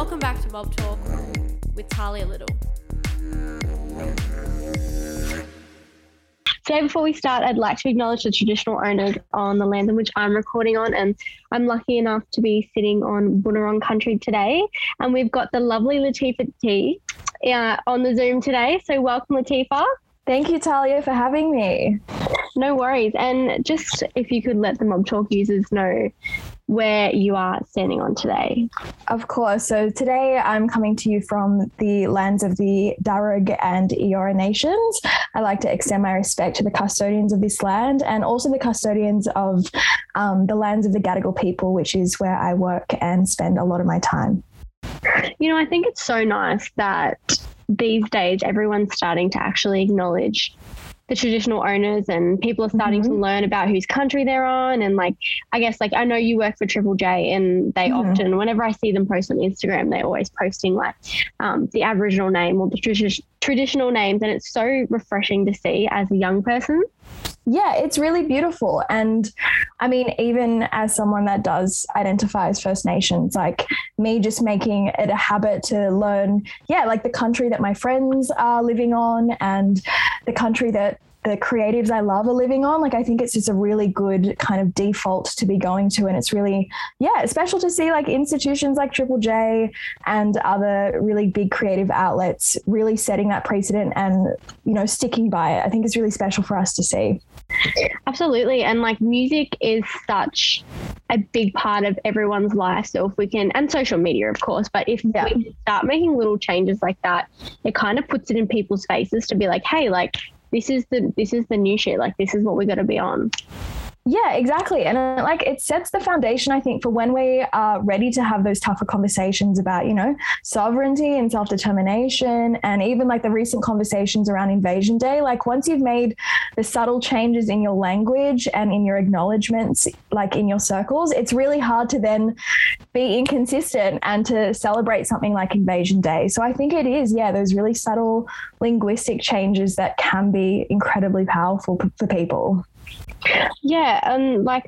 Welcome back to Mob Talk with Talia Little. Today, before we start, I'd like to acknowledge the traditional owners on the land in which I'm recording on. And I'm lucky enough to be sitting on Boonwurrung country today. And we've got the lovely Latifa Tee uh, on the Zoom today. So, welcome, Latifa. Thank you, Talia, for having me. No worries. And just if you could let the Mob Talk users know where you are standing on today. Of course. So today I'm coming to you from the lands of the Darug and Eora nations. I like to extend my respect to the custodians of this land and also the custodians of um, the lands of the Gadigal people, which is where I work and spend a lot of my time. You know, I think it's so nice that these days everyone's starting to actually acknowledge the traditional owners and people are starting mm-hmm. to learn about whose country they're on and like i guess like i know you work for triple j and they mm-hmm. often whenever i see them post on instagram they're always posting like um, the aboriginal name or the tradi- traditional names and it's so refreshing to see as a young person yeah, it's really beautiful. And I mean, even as someone that does identify as First Nations, like me just making it a habit to learn, yeah, like the country that my friends are living on and the country that the creatives I love are living on. Like I think it's just a really good kind of default to be going to. And it's really, yeah, special to see like institutions like Triple J and other really big creative outlets really setting that precedent and, you know, sticking by it. I think it's really special for us to see. Absolutely. And like music is such a big part of everyone's life. So if we can, and social media, of course, but if yeah. we start making little changes like that, it kind of puts it in people's faces to be like, hey, like, this is the this is the new shit. Like this is what we got to be on. Yeah, exactly. And uh, like it sets the foundation, I think, for when we are ready to have those tougher conversations about, you know, sovereignty and self determination, and even like the recent conversations around Invasion Day. Like once you've made the subtle changes in your language and in your acknowledgements, like in your circles, it's really hard to then be inconsistent and to celebrate something like Invasion Day. So I think it is, yeah, those really subtle linguistic changes that can be incredibly powerful for people. Yeah, and like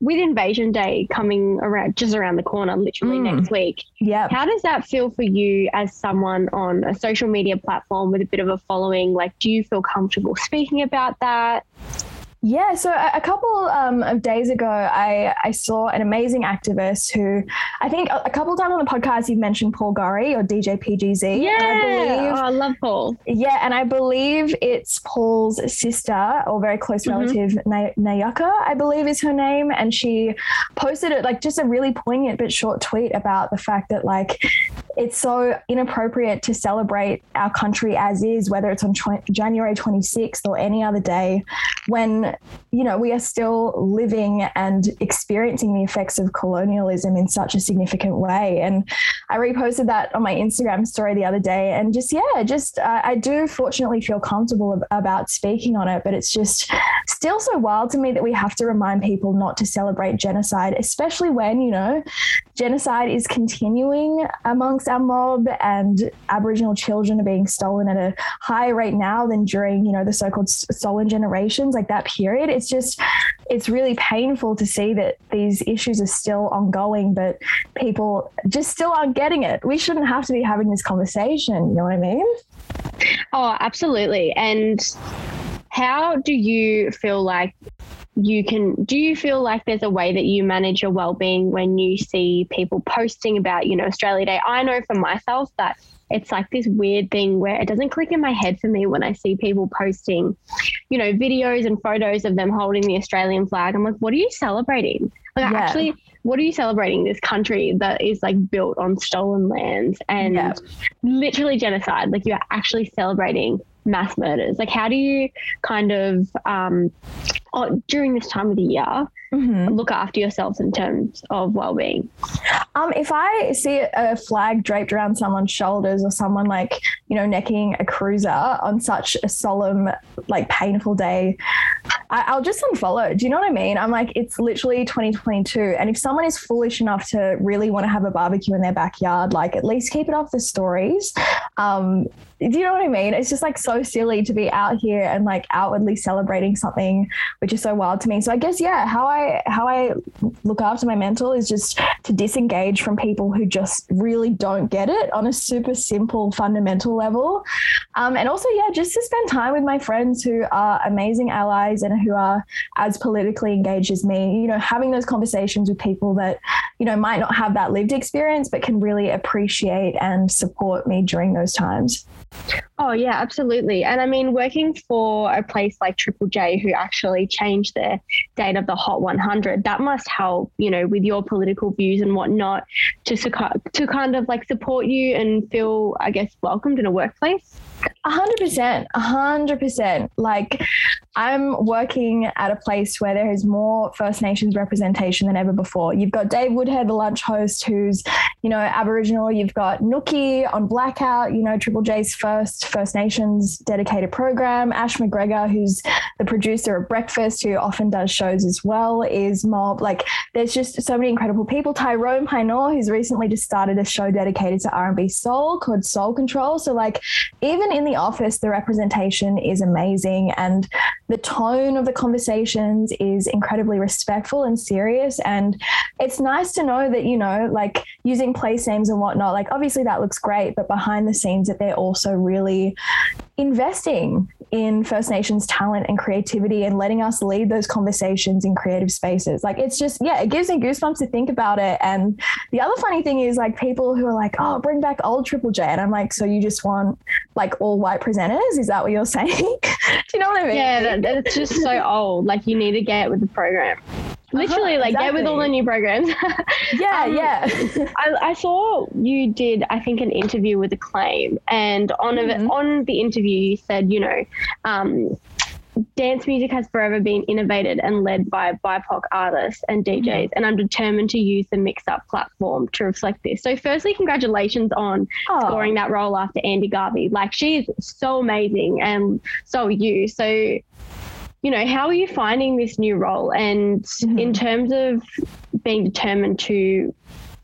with Invasion Day coming around just around the corner, literally mm. next week. Yeah. How does that feel for you as someone on a social media platform with a bit of a following? Like, do you feel comfortable speaking about that? Yeah, so a, couple um, of days ago, I, I saw an amazing activist who I think a, a couple times on the podcast you've mentioned Paul Gorry or DJ PGZ. Yeah, I, believe, oh, I love Paul. Yeah, and I believe it's Paul's sister or very close mm-hmm. relative, Nayaka, I believe is her name, and she posted it like just a really poignant but short tweet about the fact that like it's so inappropriate to celebrate our country as is, whether it's on tw- January 26th or any other day, when, you know, we are still living and experiencing the effects of colonialism in such a significant way. And I reposted that on my Instagram story the other day. And just, yeah, just, uh, I do fortunately feel comfortable ab- about speaking on it, but it's just still so wild to me that we have to remind people not to celebrate genocide, especially when, you know, genocide is continuing amongst our mob and Aboriginal children are being stolen at a higher rate now than during, you know, the so-called stolen generations, like that period. It's just, it's really painful to see that these issues are still ongoing, but people just still aren't getting it. We shouldn't have to be having this conversation. You know what I mean? Oh, absolutely. And how do you feel like you can do you feel like there's a way that you manage your well-being when you see people posting about you know australia day i know for myself that it's like this weird thing where it doesn't click in my head for me when i see people posting you know videos and photos of them holding the australian flag i'm like what are you celebrating like yeah. actually what are you celebrating this country that is like built on stolen lands and yeah. literally genocide like you're actually celebrating mass murders like how do you kind of um, oh, during this time of the year mm-hmm. look after yourselves in terms of well-being um, if i see a flag draped around someone's shoulders or someone like you know necking a cruiser on such a solemn like painful day I, will just unfollow do you know what i mean i'm like it's literally 2022 and if someone is foolish enough to really want to have a barbecue in their backyard like at least keep it off the stories um, do you know what I mean? It's just like so silly to be out here and like outwardly celebrating something, which is so wild to me. So I guess yeah, how I how I look after my mental is just to disengage from people who just really don't get it on a super simple fundamental level, um, and also yeah, just to spend time with my friends who are amazing allies and who are as politically engaged as me. You know, having those conversations with people that you know might not have that lived experience but can really appreciate and support me during those times. Oh, yeah, absolutely. And I mean, working for a place like Triple J, who actually changed their date of the Hot 100, that must help, you know, with your political views and whatnot to, to kind of like support you and feel, I guess, welcomed in a workplace. A hundred percent, a hundred percent. Like I'm working at a place where there is more First Nations representation than ever before. You've got Dave Woodhead, the lunch host, who's, you know, Aboriginal. You've got Nooky on Blak Out, you know, Triple J's first First Nations dedicated program. Ash McGregor, who's the producer of Breakfast, who often does shows as well, is mob. Like there's just so many incredible people. Tyrone Pynor, who's recently just started a show dedicated to R&B soul called Soul Control. So like even in the office, the representation is amazing and the tone of the conversations is incredibly respectful and serious. And it's nice to know that, you know, like using place names and whatnot, like obviously that looks great, but behind the scenes that they're also really investing in First Nations talent and creativity and letting us lead those conversations in creative spaces. Like it's just, yeah, it gives me goosebumps to think about it. And the other funny thing is like people who are like, oh, bring back old Triple J. And I'm like, so you just want like all white presenters? Is that what you're saying? Do you know what I mean? Yeah, that, it's just so old. Like you need to get with the program. Literally, uh-huh, like exactly. get with all the new programs. yeah, um, yeah. I, I, saw you did, I think, an interview with Acclaim, and on mm-hmm. a, on the interview, you said, you know, um, dance music has forever been innovated and led by BIPOC artists and DJs, mm-hmm. and I'm determined to use the Mix Up platform to reflect this. So, firstly, congratulations on oh. scoring that role after Andy Garvey. Like, she's so amazing, and so are you. So, you know, how are you finding this new role? And mm-hmm. in terms of being determined to,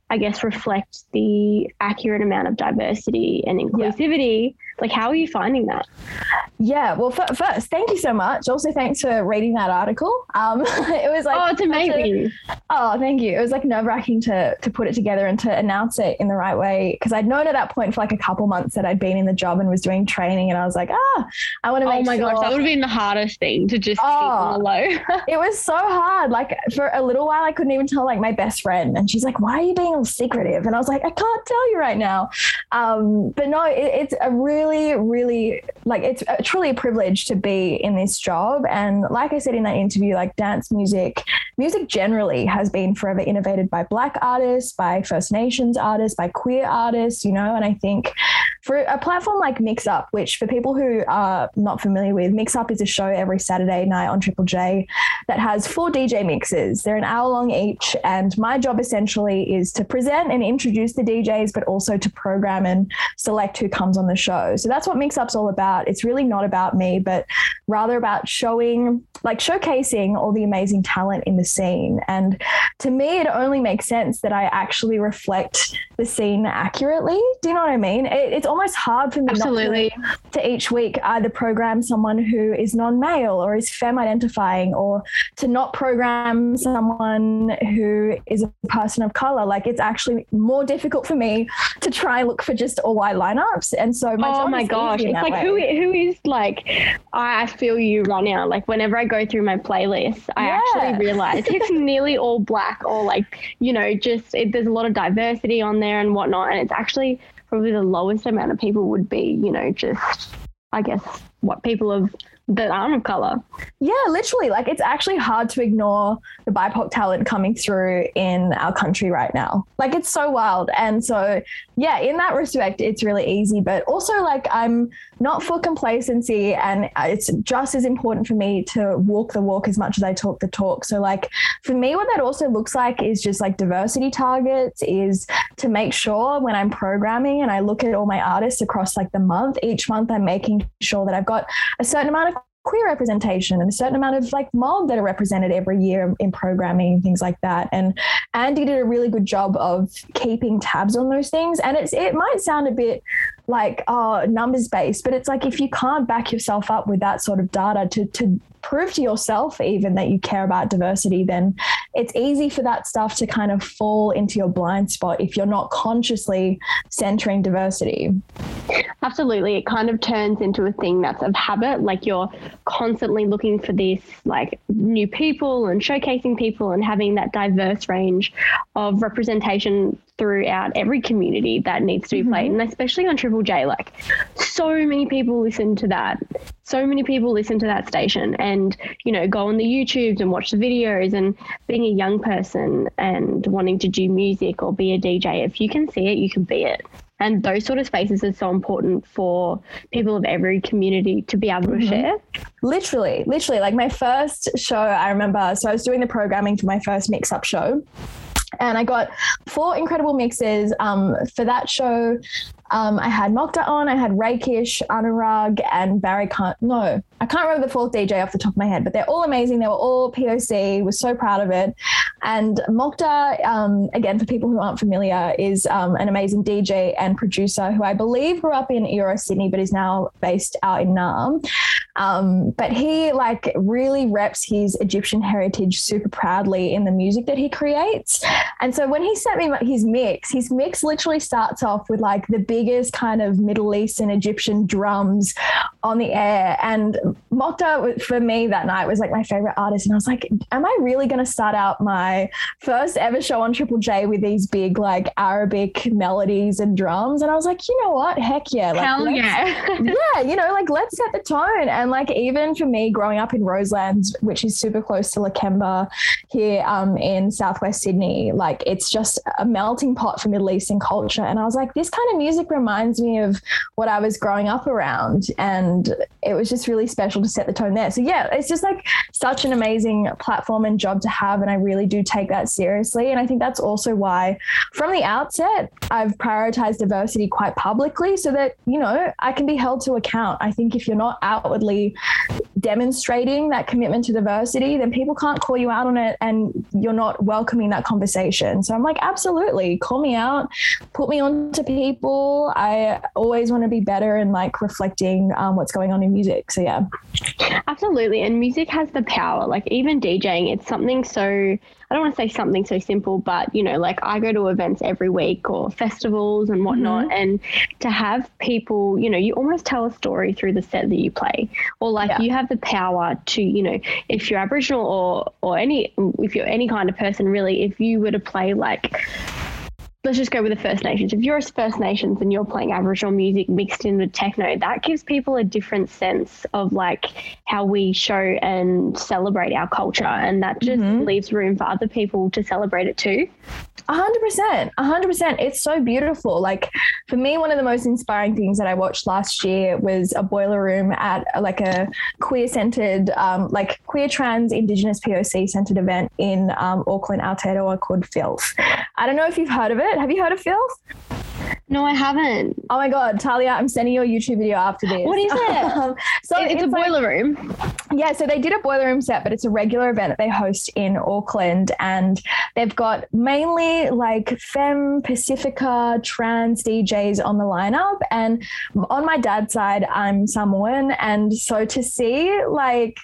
I guess, reflect the accurate amount of diversity and inclusivity. Yeah like, how are you finding that? Yeah, well, f- first, thank you so much. Also, thanks for reading that article. Um, it was like, oh, it's amazing. A, oh, thank you. It was like nerve wracking to to put it together and to announce it in the right way because I'd known at that point for like a couple months that I'd been in the job and was doing training, and I was like, ah, I want to. make. Oh my sure. gosh, that would have been the hardest thing to just oh, keep low. it was so hard. Like for a little while, I couldn't even tell like my best friend, and she's like, "Why are you being all secretive?" And I was like, "I can't tell you right now." Um, but no, it, it's a really really, really like it's a, truly a privilege to be in this job. And like I said in that interview, like dance music, music generally has been forever innovated by Black artists, by First Nations artists, by queer artists, you know. And I think for a platform like Mix Up, which for people who are not familiar with, Mix Up is a show every Saturday night on Triple J that has four DJ mixes. They're an hour long each. And my job essentially is to present and introduce the DJs, but also to program and select who comes on the show. So that's what Mix Up's all about. It's really not about me, but rather about showing, like showcasing all the amazing talent in the scene. And to me, it only makes sense that I actually reflect the scene accurately. Do you know what I mean? It, it's almost hard for me Absolutely. To, to each week either program someone who is non-male or is femme identifying or to not program someone who is a person of color. Like it's actually more difficult for me to try and look for just all white lineups. And so my oh my gosh, it's like way. who who is like I feel you right now. Like whenever I go through my playlist, I yeah. actually realize it's nearly all black or like you know just it, there's a lot of diversity on there and whatnot, and it's actually probably the lowest amount of people would be you know just I guess what people of that aren't of color. Yeah, literally. Like it's actually hard to ignore the BIPOC talent coming through in our country right now. Like it's so wild. And so, yeah, in that respect, it's really easy. But also, like, I'm not for complacency. And uh, it's just as important for me to walk the walk as much as I talk the talk. So, like, for me, what that also looks like is just like diversity targets, is to make sure when I'm programming and I look at all my artists across like the month, each month, I'm making sure that I've got a certain amount of queer representation and a certain amount of like mob that are represented every year in programming things like that. And Andy did a really good job of keeping tabs on those things. And it's it might sound a bit like oh numbers based but it's like if you can't back yourself up with that sort of data to to prove to yourself even that you care about diversity then it's easy for that stuff to kind of fall into your blind spot if you're not consciously centering diversity. Absolutely. It kind of turns into a thing that's of habit like you're constantly looking for this like new people and showcasing people and having that diverse range of representation throughout every community that needs to be mm-hmm. played and especially on triple j like so many people listen to that so many people listen to that station and you know go on the youtubes and watch the videos and being a young person and wanting to do music or be a dj if you can see it you can be it and those sort of spaces are so important for people of every community to be able to mm-hmm. share literally literally like my first show i remember so i was doing the programming for my first mix up show and I got four incredible mixes um, for that show. Um, I had Moktar on, I had Rakish, Anurag, and Barry. Khan. no, I can't remember the fourth DJ off the top of my head, but they're all amazing. They were all POC. Was so proud of it. And Moktar, um, again, for people who aren't familiar, is um, an amazing DJ and producer who I believe grew up in Euro Sydney, but is now based out in Naarm. Um, but he like really reps his Egyptian heritage super proudly in the music that he creates. And so when he sent me his mix, his mix literally starts off with like the biggest kind of Middle Eastern Egyptian drums on the air. And Moktar for me that night was like my favorite artist. And I was like, am I really going to start out my first ever show on Triple J with these big like Arabic melodies and drums? And I was like, you know what? Heck yeah. Like, Hell yeah. yeah, you know, like let's set the tone. And like even for me growing up in Roselands, which is super close to Lakemba here um, in Southwest Sydney, like it's just a melting pot for Middle Eastern culture. And I was like, this kind of music reminds me of what I was growing up around. And it was just really special to set the tone there. So yeah, it's just like such an amazing platform and job to have. And I really do take that seriously. And I think that's also why from the outset, I've prioritized diversity quite publicly so that, you know, I can be held to account. I think if you're not outwardly demonstrating that commitment to diversity, then people can't call you out on it and you're not welcoming that conversation. So I'm like, absolutely, call me out, put me on to people. I always want to be better and like reflecting um, what's going on in music. So yeah. Absolutely. And music has the power. Like even DJing, it's something so I don't want to say something so simple, but you know, like I go to events every week or festivals and whatnot, mm-hmm. and to have people, you know, you almost tell a story through the set that you play, or like yeah. you have the power to, you know, if you're Aboriginal or or any if you're any kind of person, really, if you were to play like let's just go with the First Nations. If you're a First Nations and you're playing Aboriginal music mixed in with techno, that gives people a different sense of like how we show and celebrate our culture. And that just mm-hmm. leaves room for other people to celebrate it too. A hundred percent, a hundred percent. It's so beautiful. Like for me, one of the most inspiring things that I watched last year was a boiler room at like a queer centered, um, like queer trans indigenous POC centered event in um, Auckland, Aotearoa called Filth. I don't know if you've heard of it. Have you heard of Filth? No, I haven't. Oh my god, Talia, I'm sending you a YouTube video after this. What is it? um, so it's, it's a like, boiler room. Yeah, so they did a boiler room set, but it's a regular event that they host in Auckland, and they've got mainly like femme, Pacifica, trans DJs on the lineup. And on my dad's side, I'm Samoan, and so to see like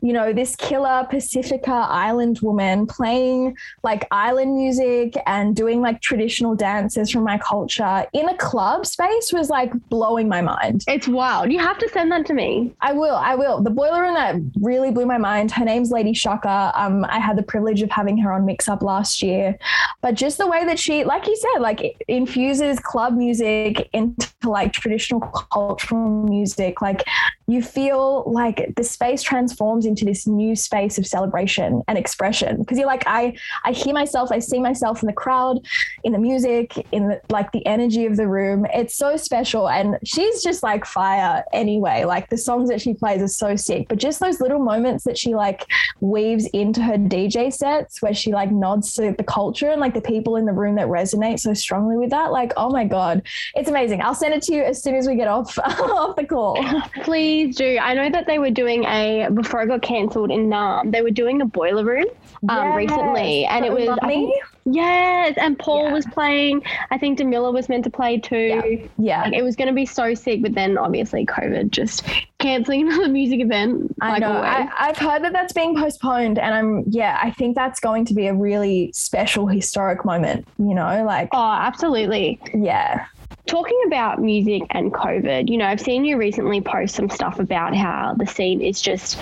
you know this killer Pacifica island woman playing like island music and doing like traditional dances from my culture in a club space was like blowing my mind. It's wild. You have to send that to me. I will. I will. The boiler room that really blew my mind. Her name's Lady Shocker. Um, I had the privilege of having her on Mix Up last year, but just the way that she, like you said, like infuses club music into like traditional cultural music. Like you feel like the space transforms into this new space of celebration and expression because you're like I I hear myself, I see myself in the crowd, in the music, in the, like the energy of the room. It's so special. And she's just like fire anyway. Like the songs that she plays are so sick. But just those little moments that she like weaves into her DJ sets where she like nods to the culture and like the people in the room that resonate so strongly with that. Like, oh my God, it's amazing. I'll send it to you as soon as we get off off the call. Please do. I know that they were doing a before it got cancelled in Naarm. They were doing a boiler room um, recently, and it was I think, yes, and Paul Yeah. was playing. I think Demilla was meant to play too. Yeah. Like, it was going to be so sick, but then obviously COVID just canceling another music event. I like know. always. I, I've heard that that's being postponed, and I'm yeah. I think that's going to be a really special historic moment. You know, like oh, absolutely. yeah, Talking about music and COVID, you know, I've seen you recently post some stuff about how the scene is just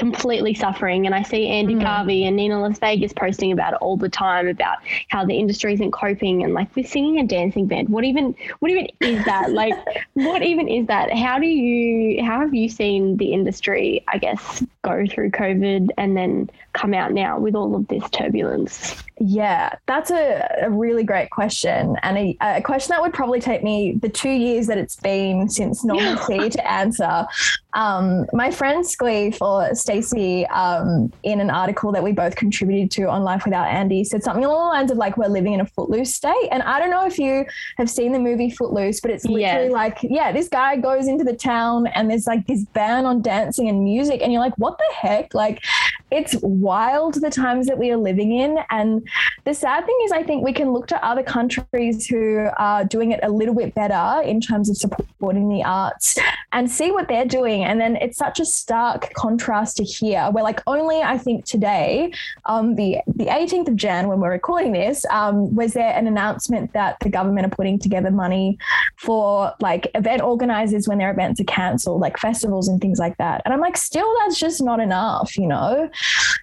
completely suffering. And I see Andy Mm. Garvey and Nina Las Vegas posting about it all the time about how the industry isn't coping and like with singing and dancing band. What even what even is that? like what even is that? How do you how have you seen the industry, I guess, go through COVID and then come out now with all of this turbulence? yeah. That's a, a really great question, and a, a question that would probably take me the two years that it's been since normalcy to answer. Um, my friend Squee for Stacey, um, in an article that we both contributed to on Life Without Andy, said something along the lines of like we're living in a footloose state. And I don't know if you have seen the movie Footloose, but it's literally Yes. like, yeah, this guy goes into the town and there's like this ban on dancing and music, and you're like, what the heck? Like, it's wild the times that we are living in. And the sad thing is, I think we can look to other countries who are doing it a little bit better in terms of supporting the arts and see what they're doing. And then it's such a stark contrast to here, where like only I think today, um, the the 18th of Jan, when we're recording this, um, was there an announcement that the government are putting together money for like event organizers when their events are cancelled, like festivals and things like that. And I'm like, still, that's just not enough, you know.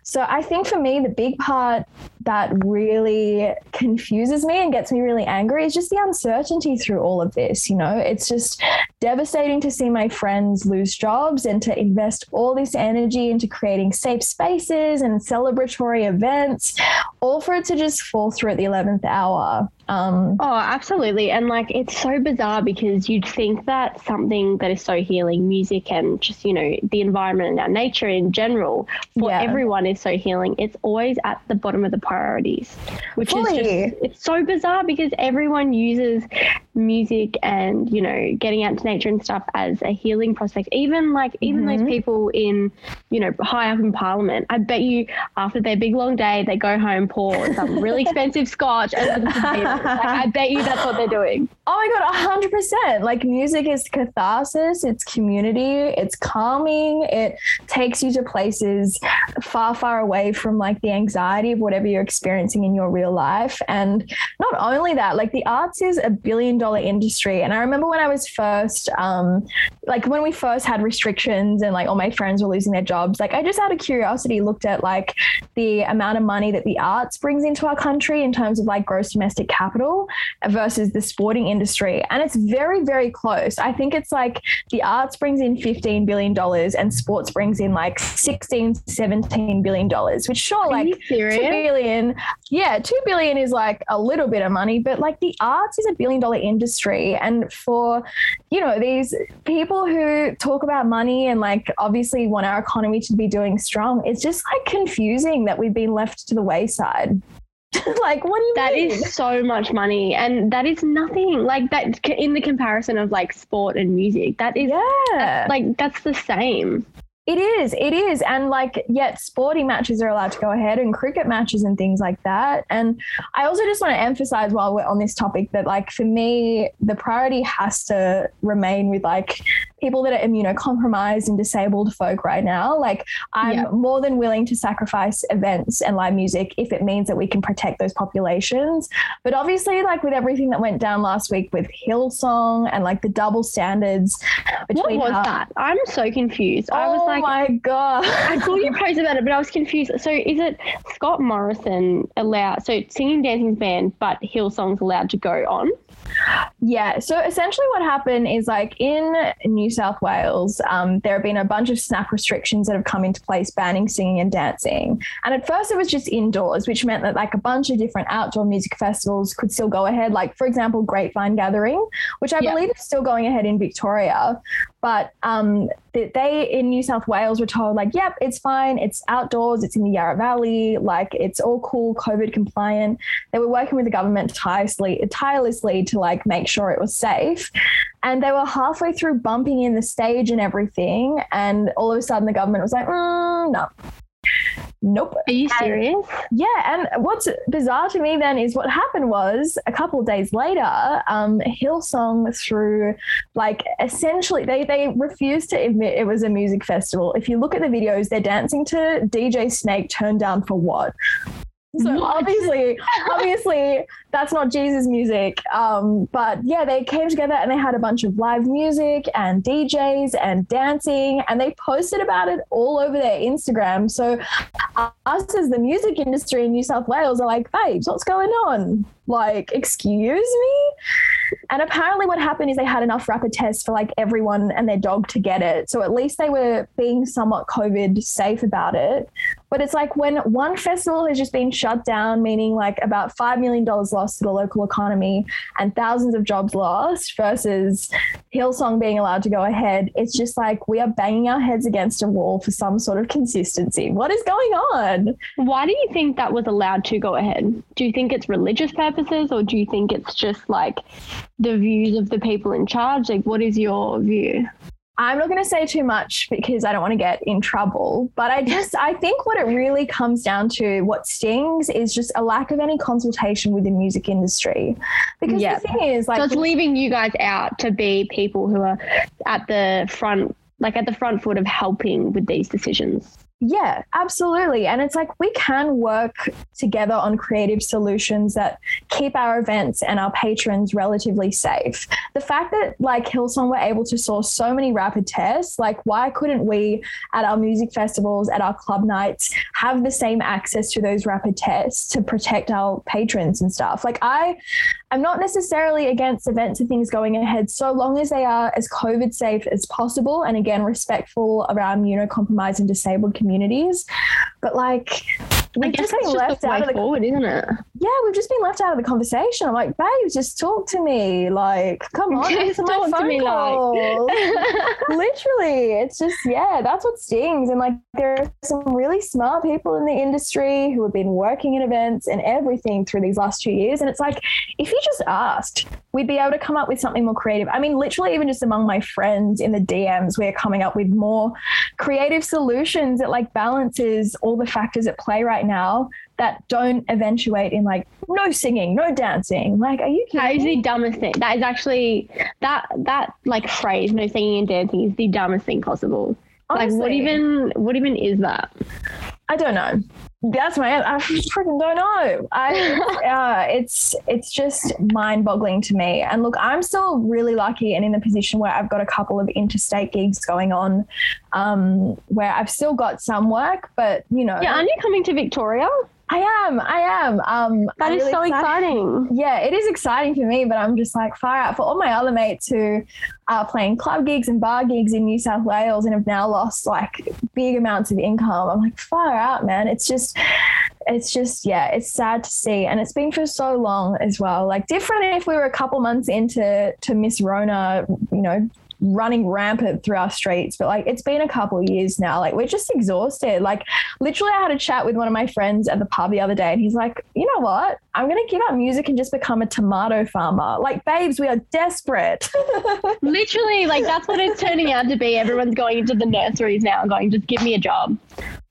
So I think for me, the big part that really confuses me and gets me really angry is just the uncertainty through all of this. You know, it's just devastating to see my friends lose jobs and to invest all this energy into creating safe spaces and celebratory events, all for it to just fall through at the 11th hour. Um, Oh, absolutely. And like it's so bizarre because you'd think that something that is so healing, music and just, you know, the environment and our nature in general, for Yeah. everyone is so healing. It's always at the bottom of the priorities, which is just, it's so bizarre because everyone uses music and, you know, getting out to nature and stuff as a healing prospect. Even like, even those Mhm. people in, you know, high up in parliament, I bet you after their big long day, they go home, pour some really expensive scotch and listen to Beatles. Like, I bet you that's what they're doing. Oh my god, hundred percent. Like music is catharsis, it's community, it's calming, it takes you to places far, far away from like the anxiety of whatever you're experiencing in your real life. And not only that, like the arts is a billion dollar industry. And I remember when I was first um like when we first had restrictions and like all my friends were losing their jobs, like I just out of curiosity looked at like the amount of money that the arts brings into our country in terms of like gross domestic capital versus the sporting industry. And it's very, very close. I think it's like the arts brings in $15 billion and sports brings in like 16, 17 billion dollars, which sure, Are like serious? Billion. Yeah, two billion is like a little bit of money, but like the arts is a billion dollar industry. And for, you know, these people who talk about money and like obviously want our economy to be doing strong, it's just like confusing that we've been left to the wayside. like, what do you That mean? is so much money, and that is nothing. Like that in the comparison of like sport and music. That is yeah. like that's the same. It is, it is. And like, yet sporting matches are allowed to go ahead and cricket matches and things like that. And I also just want to emphasize while we're on this topic that, like, for me, the priority has to remain with like people that are immunocompromised and disabled folk right now. Like, I'm Yeah. more than willing to sacrifice events and live music if it means that we can protect those populations. But obviously, like, with everything that went down last week with Hillsong and like the double standards between. What was how- that? I'm so confused. I was oh like, my god! I saw you post about it, but I was confused. So is it Scott Morrison allowed? So singing, dancing's banned, but Hillsong's allowed to go on. Yeah. So essentially, what happened is like in New South Wales, um, there have been a bunch of snap restrictions that have come into place banning singing and dancing. And at first, it was just indoors, which meant that like a bunch of different outdoor music festivals could still go ahead. Like, for example, Grapevine Gathering, which I Yeah. believe is still going ahead in Victoria. But um, they, in New South Wales were told like, yep, it's fine. It's outdoors. It's in the Yarra Valley. Like it's all cool, COVID compliant. They were working with the government tirelessly, tirelessly to like make sure it was safe. And they were halfway through bumping in the stage and everything. And all of a sudden the government was like, mm, no, Nope. Are you serious? And, yeah. And what's bizarre to me then is what happened was a couple of days later, um, Hillsong through like essentially they they refused to admit it was a music festival. If you look at the videos, they're dancing to DJ Snake turned down for what? So obviously, obviously, that's not Jesus music. Um, but yeah, they came together and they had a bunch of live music and DJs and dancing, and they posted about it all over their Instagram. So us as the music industry in New South Wales are like, babes, what's going on? Like, excuse me? And apparently, what happened is they had enough rapid tests for like everyone and their dog to get it. So at least they were being somewhat COVID safe about it. But it's like when one festival has just been shut down, meaning like about $5 million lost to the local economy and thousands of jobs lost versus Hillsong being allowed to go ahead, it's just like we are banging our heads against a wall for some sort of consistency. What is going on? Why do you think that was allowed to go ahead? Do you think it's religious purposes or do you think it's just like the views of the people in charge? Like, what is your view? I'm not going to say too much because I don't want to get in trouble, but I just I think what it really comes down to what stings is just a lack of any consultation with the music industry. Because the thing is like so it's leaving you guys out to be people who are at the front like at the front foot of helping with these decisions. Yeah, absolutely. And it's like we can work together on creative solutions that keep our events and our patrons relatively safe. The fact that like Hillsong were able to source so many rapid tests, like why couldn't we at our music festivals, at our club nights, have the same access to those rapid tests to protect our patrons and stuff? Like I I'm not necessarily against events and things going ahead so long as they are as COVID safe as possible and again respectful of our immunocompromised and disabled communities. But like we've just been left out of the forward, isn't it? Yeah, we've just been left out of the conversation. I'm like, babe, just talk to me. Like, come on, just talk to me. Like, literally, it's just yeah, that's what stings. And like, there are some really smart people in the industry who have been working in events and everything through these last two years. And it's like, if you just asked, we'd be able to come up with something more creative. I mean, literally, even just among my friends in the DMs, we're coming up with more creative solutions that like balances all the factors at play right now that don't eventuate in like no singing, no dancing. Like, are you kidding? That is the dumbest thing. That is actually that that like phrase, no singing and dancing, is the dumbest thing possible. Honestly, like, what even what even is that? I don't know. That's my. I freaking don't know. I. Uh, it's it's just mind boggling to me. And look, I'm still really lucky and in the position where I've got a couple of interstate gigs going on, um, where I've still got some work, but you know. Yeah, aren't you coming to Victoria? I am. I am. Um, that is really so exciting. Yeah, it is exciting for me, but I'm just like far out for all my other mates who are playing club gigs and bar gigs in New South Wales and have now lost like big amounts of income. I'm like far out, man. It's just, it's just, yeah, it's sad to see, and it's been for so long as well. Like different if we were a couple months into to Miss Rona, you know, running rampant through our streets. But like it's been a couple years now. Like we're just exhausted. Like literally, I had a chat with one of my friends at the pub the other day, and he's like, you know what? I'm gonna give up music and just become a tomato farmer. Like, babes, we are desperate. literally, like that's what it's turning out to be. Everyone's going into the nurseries now, and going, just give me a job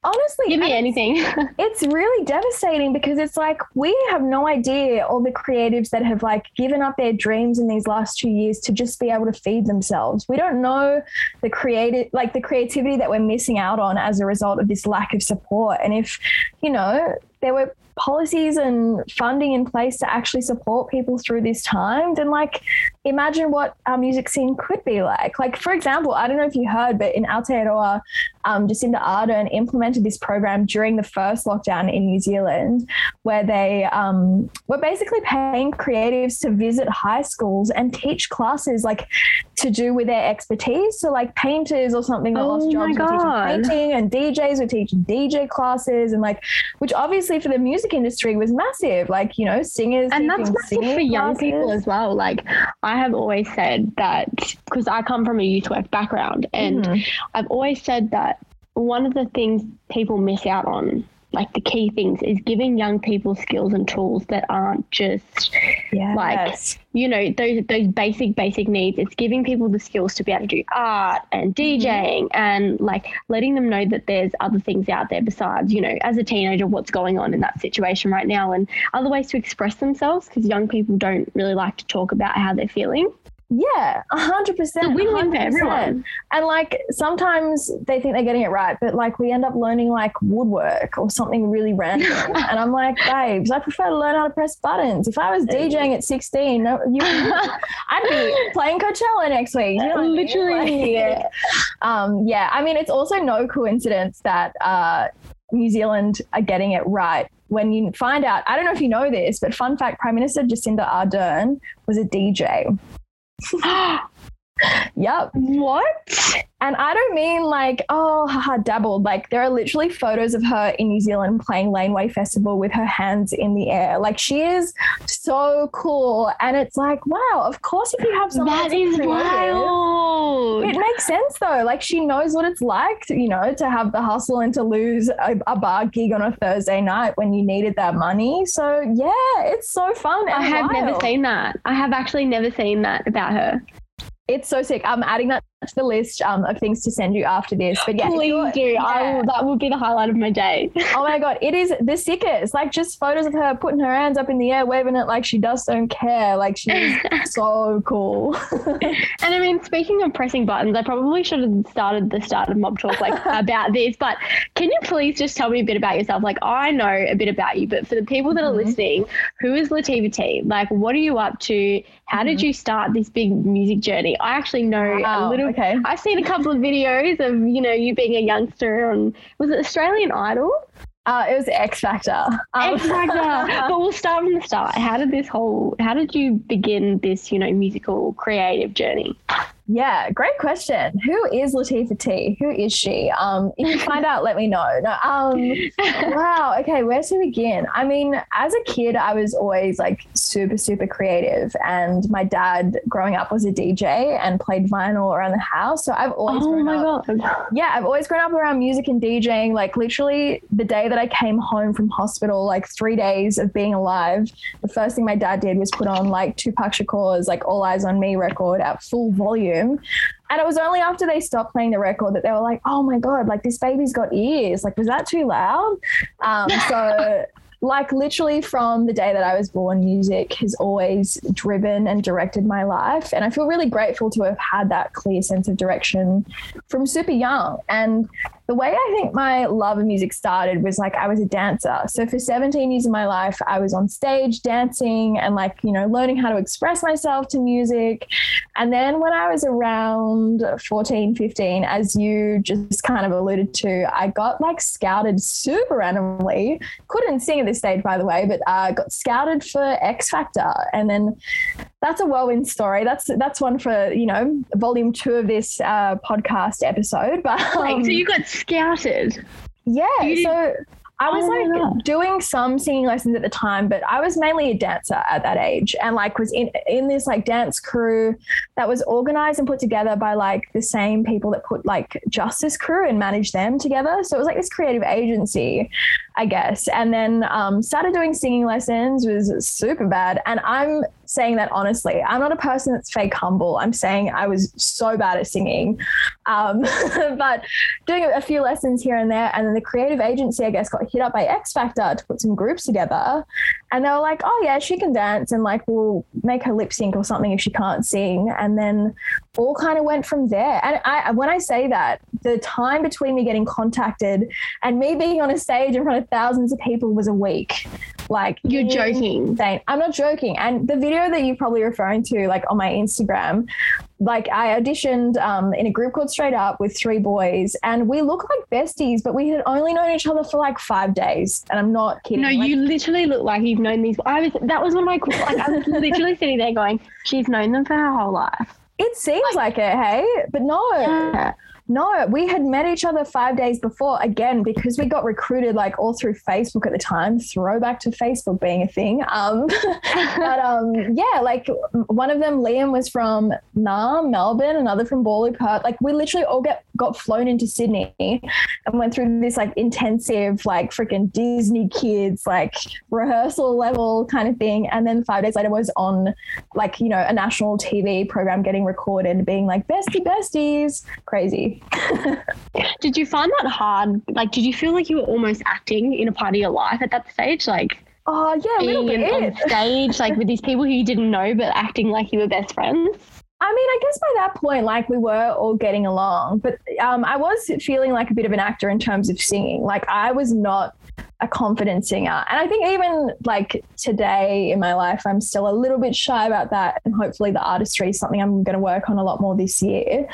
honestly give me anything. it's really devastating because it's like we have no idea all the creatives that have like given up their dreams in these last two years to just be able to feed themselves. We don't know the creative like the creativity that we're missing out on as a result of this lack of support. And if you know there were policies and funding in place to actually support people through this time, then like imagine what our music scene could be like. Like for example, I don't know if you heard, but in Aotearoa, um, Jacinda Ardern implemented this program during the first lockdown in New Zealand, where they um, were basically paying creatives to visit high schools and teach classes like to do with their expertise. So like painters or something that oh lost jobs were teaching painting, and DJs were teaching DJ classes, and like which obviously for the music industry was massive. Like you know, singers and that's massive for young people as well. Like I have always said that because I come from a youth work background, and Mhm. I've always said that one of the things people miss out on, like the key things, is giving young people skills and tools that aren't just Yeah. like you know those those basic basic needs. It's giving people the skills to be able to do art and mm-hmm. djing and like letting them know that there's other things out there besides you know as a teenager what's going on in that situation right now and other ways to express themselves because young people don't really like to talk about how they're feeling Yeah, a hundred percent. win-win for everyone And like sometimes they think they're getting it right, but like we end up learning like woodwork or something really random. and I'm like, babes, I prefer to learn how to press buttons. If I was DJing at 16, no, you, I'd be playing Coachella next week. You know what I mean? Literally, Like, um, yeah. I mean, it's also no coincidence that uh, New Zealand are getting it right. When you find out, I don't know if you know this, but fun fact: Prime Minister Jacinda Ardern was a DJ. 啊 Yep. what And I don't mean like, oh, haha, dabbled. Like, there are literally photos of her in New Zealand playing Laneway Festival with her hands in the air. Like, she is so cool. And it's like, wow, of course, if you have someone that's creative, wild It makes sense though. Like, she knows what it's like, to, you know, to have the hustle and to lose a, a bar gig on a Thursday night when you needed that money. So, yeah, it's so fun. i have never seen that i have actually never seen that about her It's so sick. I'm adding that to the list um, of things to send you after this. But yeah, please do I will, that would be the highlight of my day oh my god, it is the sickest. Like just photos of her putting her hands up in the air, waving it like she does don't care. Like she's so cool. And I mean, speaking of pressing buttons, I probably should have started the start of Mob Talk like about this. But can you please just tell me a bit about yourself? Like, I know a bit about you, but for the people that are Mhm. listening, who is Latifa Tee? Like, what are you up to? How did you start this big music journey? I actually know a little. okay. I've seen a couple of videos of you know you being a youngster on was it Australian Idol? Uh, it was X Factor. Um, X Factor. but we'll start from the start. How did this whole? How did you begin this you know musical creative journey? Yeah, great question. Who is Latifa Tee? Who is she? Um, if you find out, let me know. No, um, wow. Okay, where to begin? I mean, as a kid, I was always like super, super creative, and my dad, growing up, was a DJ and played vinyl around the house. So I've always Oh grown my up god. yeah, I've always grown up around music and DJing. Like literally the day that I came home from hospital, like three days of being alive, the first thing my dad did was put on like Tupac Shakur's like All Eyez on Me record at full volume. And it was only after they stopped playing the record that they were like, oh my God, like this baby's got ears. Like, was that too loud? Um, so like literally from the day that I was born, music has always driven and directed my life. And I feel really grateful to have had that clear sense of direction from super young. And the way I think my love of music started was like I was a dancer. So for 17 years of my life, I was on stage dancing and like, you know, learning how to express myself to music. And then when I was around 14, 15, as you just kind of alluded to, I got like scouted super randomly. Couldn't sing at this stage, by the way, but uh, got scouted for X Factor. And then that's a whirlwind story. That's that's one for you know volume two of this uh, podcast episode. But Wait, um, so you got scouted? yeah, you so I was Oh like doing some singing lessons at the time, but I was mainly a dancer at that age, and like was in in this like dance crew that was organized and put together by like the same people that put like Justice Crew and managed them together. So it was like this creative agency, I guess. And then um, started doing singing lessons was super bad, and I'm saying that honestly. I'm not a person that's fake humble. I'm saying I was so bad at singing, um, but doing a few lessons here and there, and then the creative agency, I guess, got hit up by X Factor to put some groups together, and they were like, "Oh yeah, she can dance, and like we'll make her lip sync or something if she can't sing," and then all kind of went from there. And I, when I say that, the time between me getting contacted and me being on a stage in front of thousands of people was a week. Like You're joking. insane. I'm not joking. And the video that you're probably referring to, like on my Instagram, like I auditioned um, in a group called Straight Up with three boys, and we look like besties, but we had only known each other for like five days. And I'm not kidding. No, Like, you literally look like you've known these. I was. That was one of my. Like, I was literally sitting there going, "She's known them for her whole life." It seems like, it, hey, but no. Yeah. No, we had met each other five days before. Again, because we got recruited like all through Facebook at the time. Throwback to Facebook being a thing. Um, but um, yeah, like one of them, Liam, was from Naarm, Melbourne. Another from Boorloo Perth. Like we literally all get got flown into Sydney and went through this like intensive, like freaking Disney kids like rehearsal level kind of thing. And then five days later was on like you know a national TV program getting recorded, being like bestie besties, crazy. Did you find that hard? Like, did you feel like you were almost acting in a part of your life at that stage? Like, Oh yeah, a little bit. on stage, like with these people who you didn't know, but acting like you were best friends? I mean, I guess by that point, like we were all getting along, but um, I was feeling like a bit of an actor in terms of singing. Like I was not a confident singer, and I think even like today in my life, I'm still a little bit shy about that. And hopefully, the artistry is something I'm going to work on a lot more this year.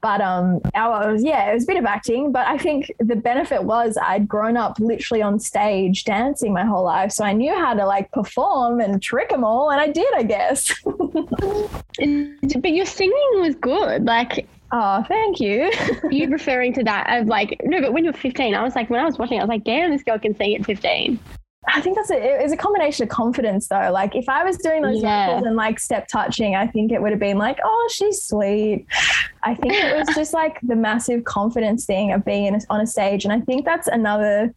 But um, was yeah, it was a bit of acting, but I think the benefit was I'd grown up literally on stage dancing my whole life, so I knew how to like perform and trick them all, and I did, I guess. But your singing was good. Like, oh, thank you. you referring to that of like, no, but when you're 15, I was like, when I was watching, I was like, damn, this girl can sing at 15. I think that's a, it's a combination of confidence though. Like if I was doing those Yeah. and like step touching, I think it would have been like, oh, she's sweet. I think it was just like the massive confidence thing of being on a stage. And I think that's another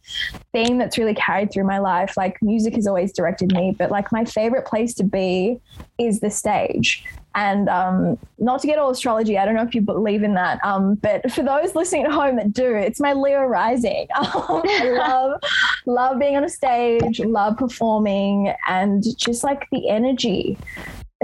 thing that's really carried through my life. Like music has always directed me, but like my favorite place to be is the stage. And um, not to get all astrology, I don't know if you believe in that. Um, but for those listening at home that do, it's my Leo rising. I love love being on a stage, love performing, and just like the energy.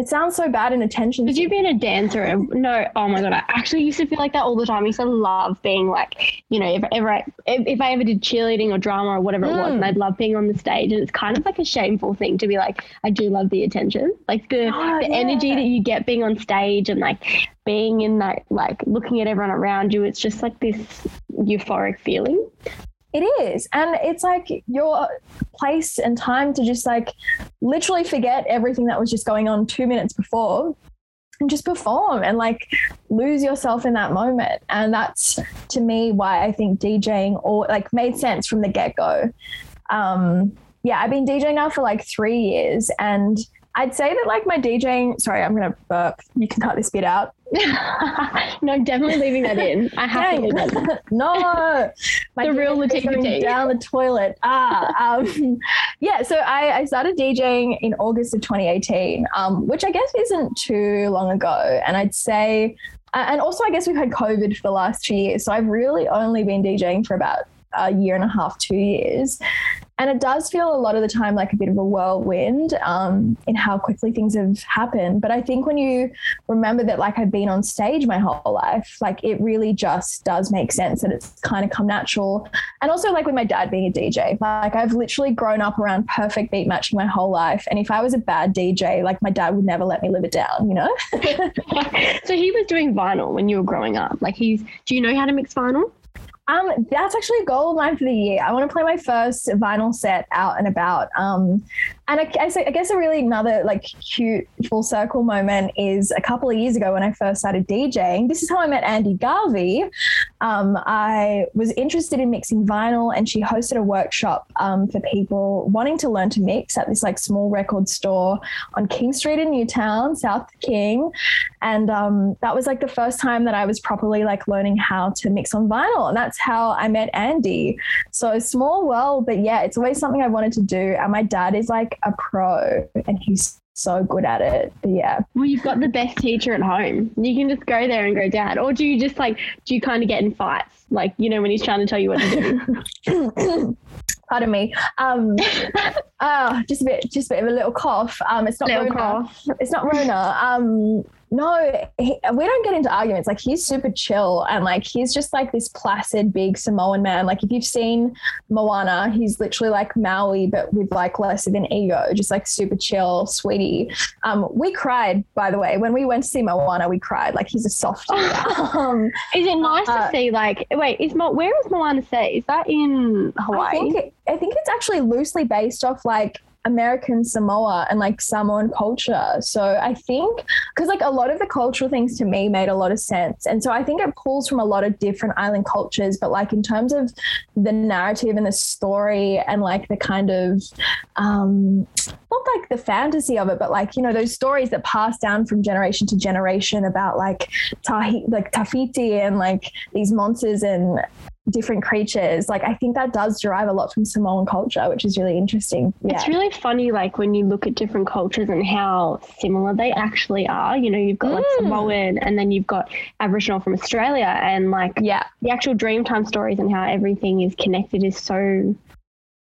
It sounds so bad in attention. Did you being a dancer? No, oh my god, I actually used to feel like that all the time. I used to love being like, you know, if ever I, if, if I ever did cheerleading or drama or whatever it was, Mm. and I'd love being on the stage, and it's kind of like a shameful thing to be like, I do love the attention, like the Oh, the energy that you get being on stage and like being in that like looking at everyone around you. It's just like this euphoric feeling. It is. And it's like your place and time to just like literally forget everything that was just going on two minutes before and just perform and like lose yourself in that moment. And that's to me why I think DJing or like made sense from the get go. Um, yeah, I've been DJing now for like three years and I'd say that like my DJing, sorry, I'm going to burp. You can cut this bit out. no, I'm definitely leaving that in. I have to leave that in. no, my The real DJ is Latifa going tea. down the toilet. Ah, um, yeah. So I, I started DJing in August of 2018, um, which I guess isn't too long ago. And I'd say, and also I guess we've had COVID for the last two years, so I've really only been DJing for about a year and a half, two years. And it does feel a lot of the time like a bit of a whirlwind um, in how quickly things have happened. But I think when you remember that, like, I've been on stage my whole life, like, it really just does make sense that it's kind of come natural. And also, like, with my dad being a DJ, like, I've literally grown up around perfect beat matching my whole life. And if I was a bad DJ, like, my dad would never let me live it down, you know? so he was doing vinyl when you were growing up. Like he's. Do you know how to mix vinyl? Um, that's actually a goal of mine for the year. I want to play my first vinyl set out and about. Um, and I, I, I guess a really another like cute full circle moment is a couple of years ago when I first started DJing. This is how I met Andy Garvey. Um, I was interested in mixing vinyl, and she hosted a workshop um, for people wanting to learn to mix at this like small record store on King Street in Newtown, South King. And um, that was like the first time that I was properly like learning how to mix on vinyl. And that's how I met Andy. So small world, but yeah, it's always something I wanted to do. And my dad is like a pro and he's so good at it. But yeah. Well, you've got the best teacher at home. You can just go there and go, Dad. Or do you just like, do you kind of get in fights? Like, you know, when he's trying to tell you what to do. Pardon me. Um, uh, just a bit, just a bit of a little cough. Um, it's not Little Rona. cough. It's not Rona. Um, no, he, we don't get into arguments. Like he's super chill and like he's just like this placid, big Samoan man. Like if you've seen Moana, he's literally like Maui, but with like less of an ego, just like super chill, sweetie. Um, we cried, by the way, when we went to see Moana. We cried. Like he's a softie. um, Is it nice Uh, to see, like, wait, is Mo- where is Moana set? Is that in Hawaii? I think it, I think it's actually loosely based off like American Samoa and like Samoan culture. So I think because like a lot of the cultural things to me made a lot of sense. And so I think it pulls from a lot of different island cultures, but like in terms of the narrative and the story and like the kind of um not like the fantasy of it, but like, you know, those stories that pass down from generation to generation about like Tahi like Te Fiti and like these monsters and different creatures. Like I think that does derive a lot from Samoan culture, which is really interesting. Yeah. It's really funny, like when you look at different cultures and how similar they actually are. You know, you've got mm. like Samoan, and then you've got Aboriginal from Australia, and like yeah, the actual Dreamtime stories and how everything is connected is so.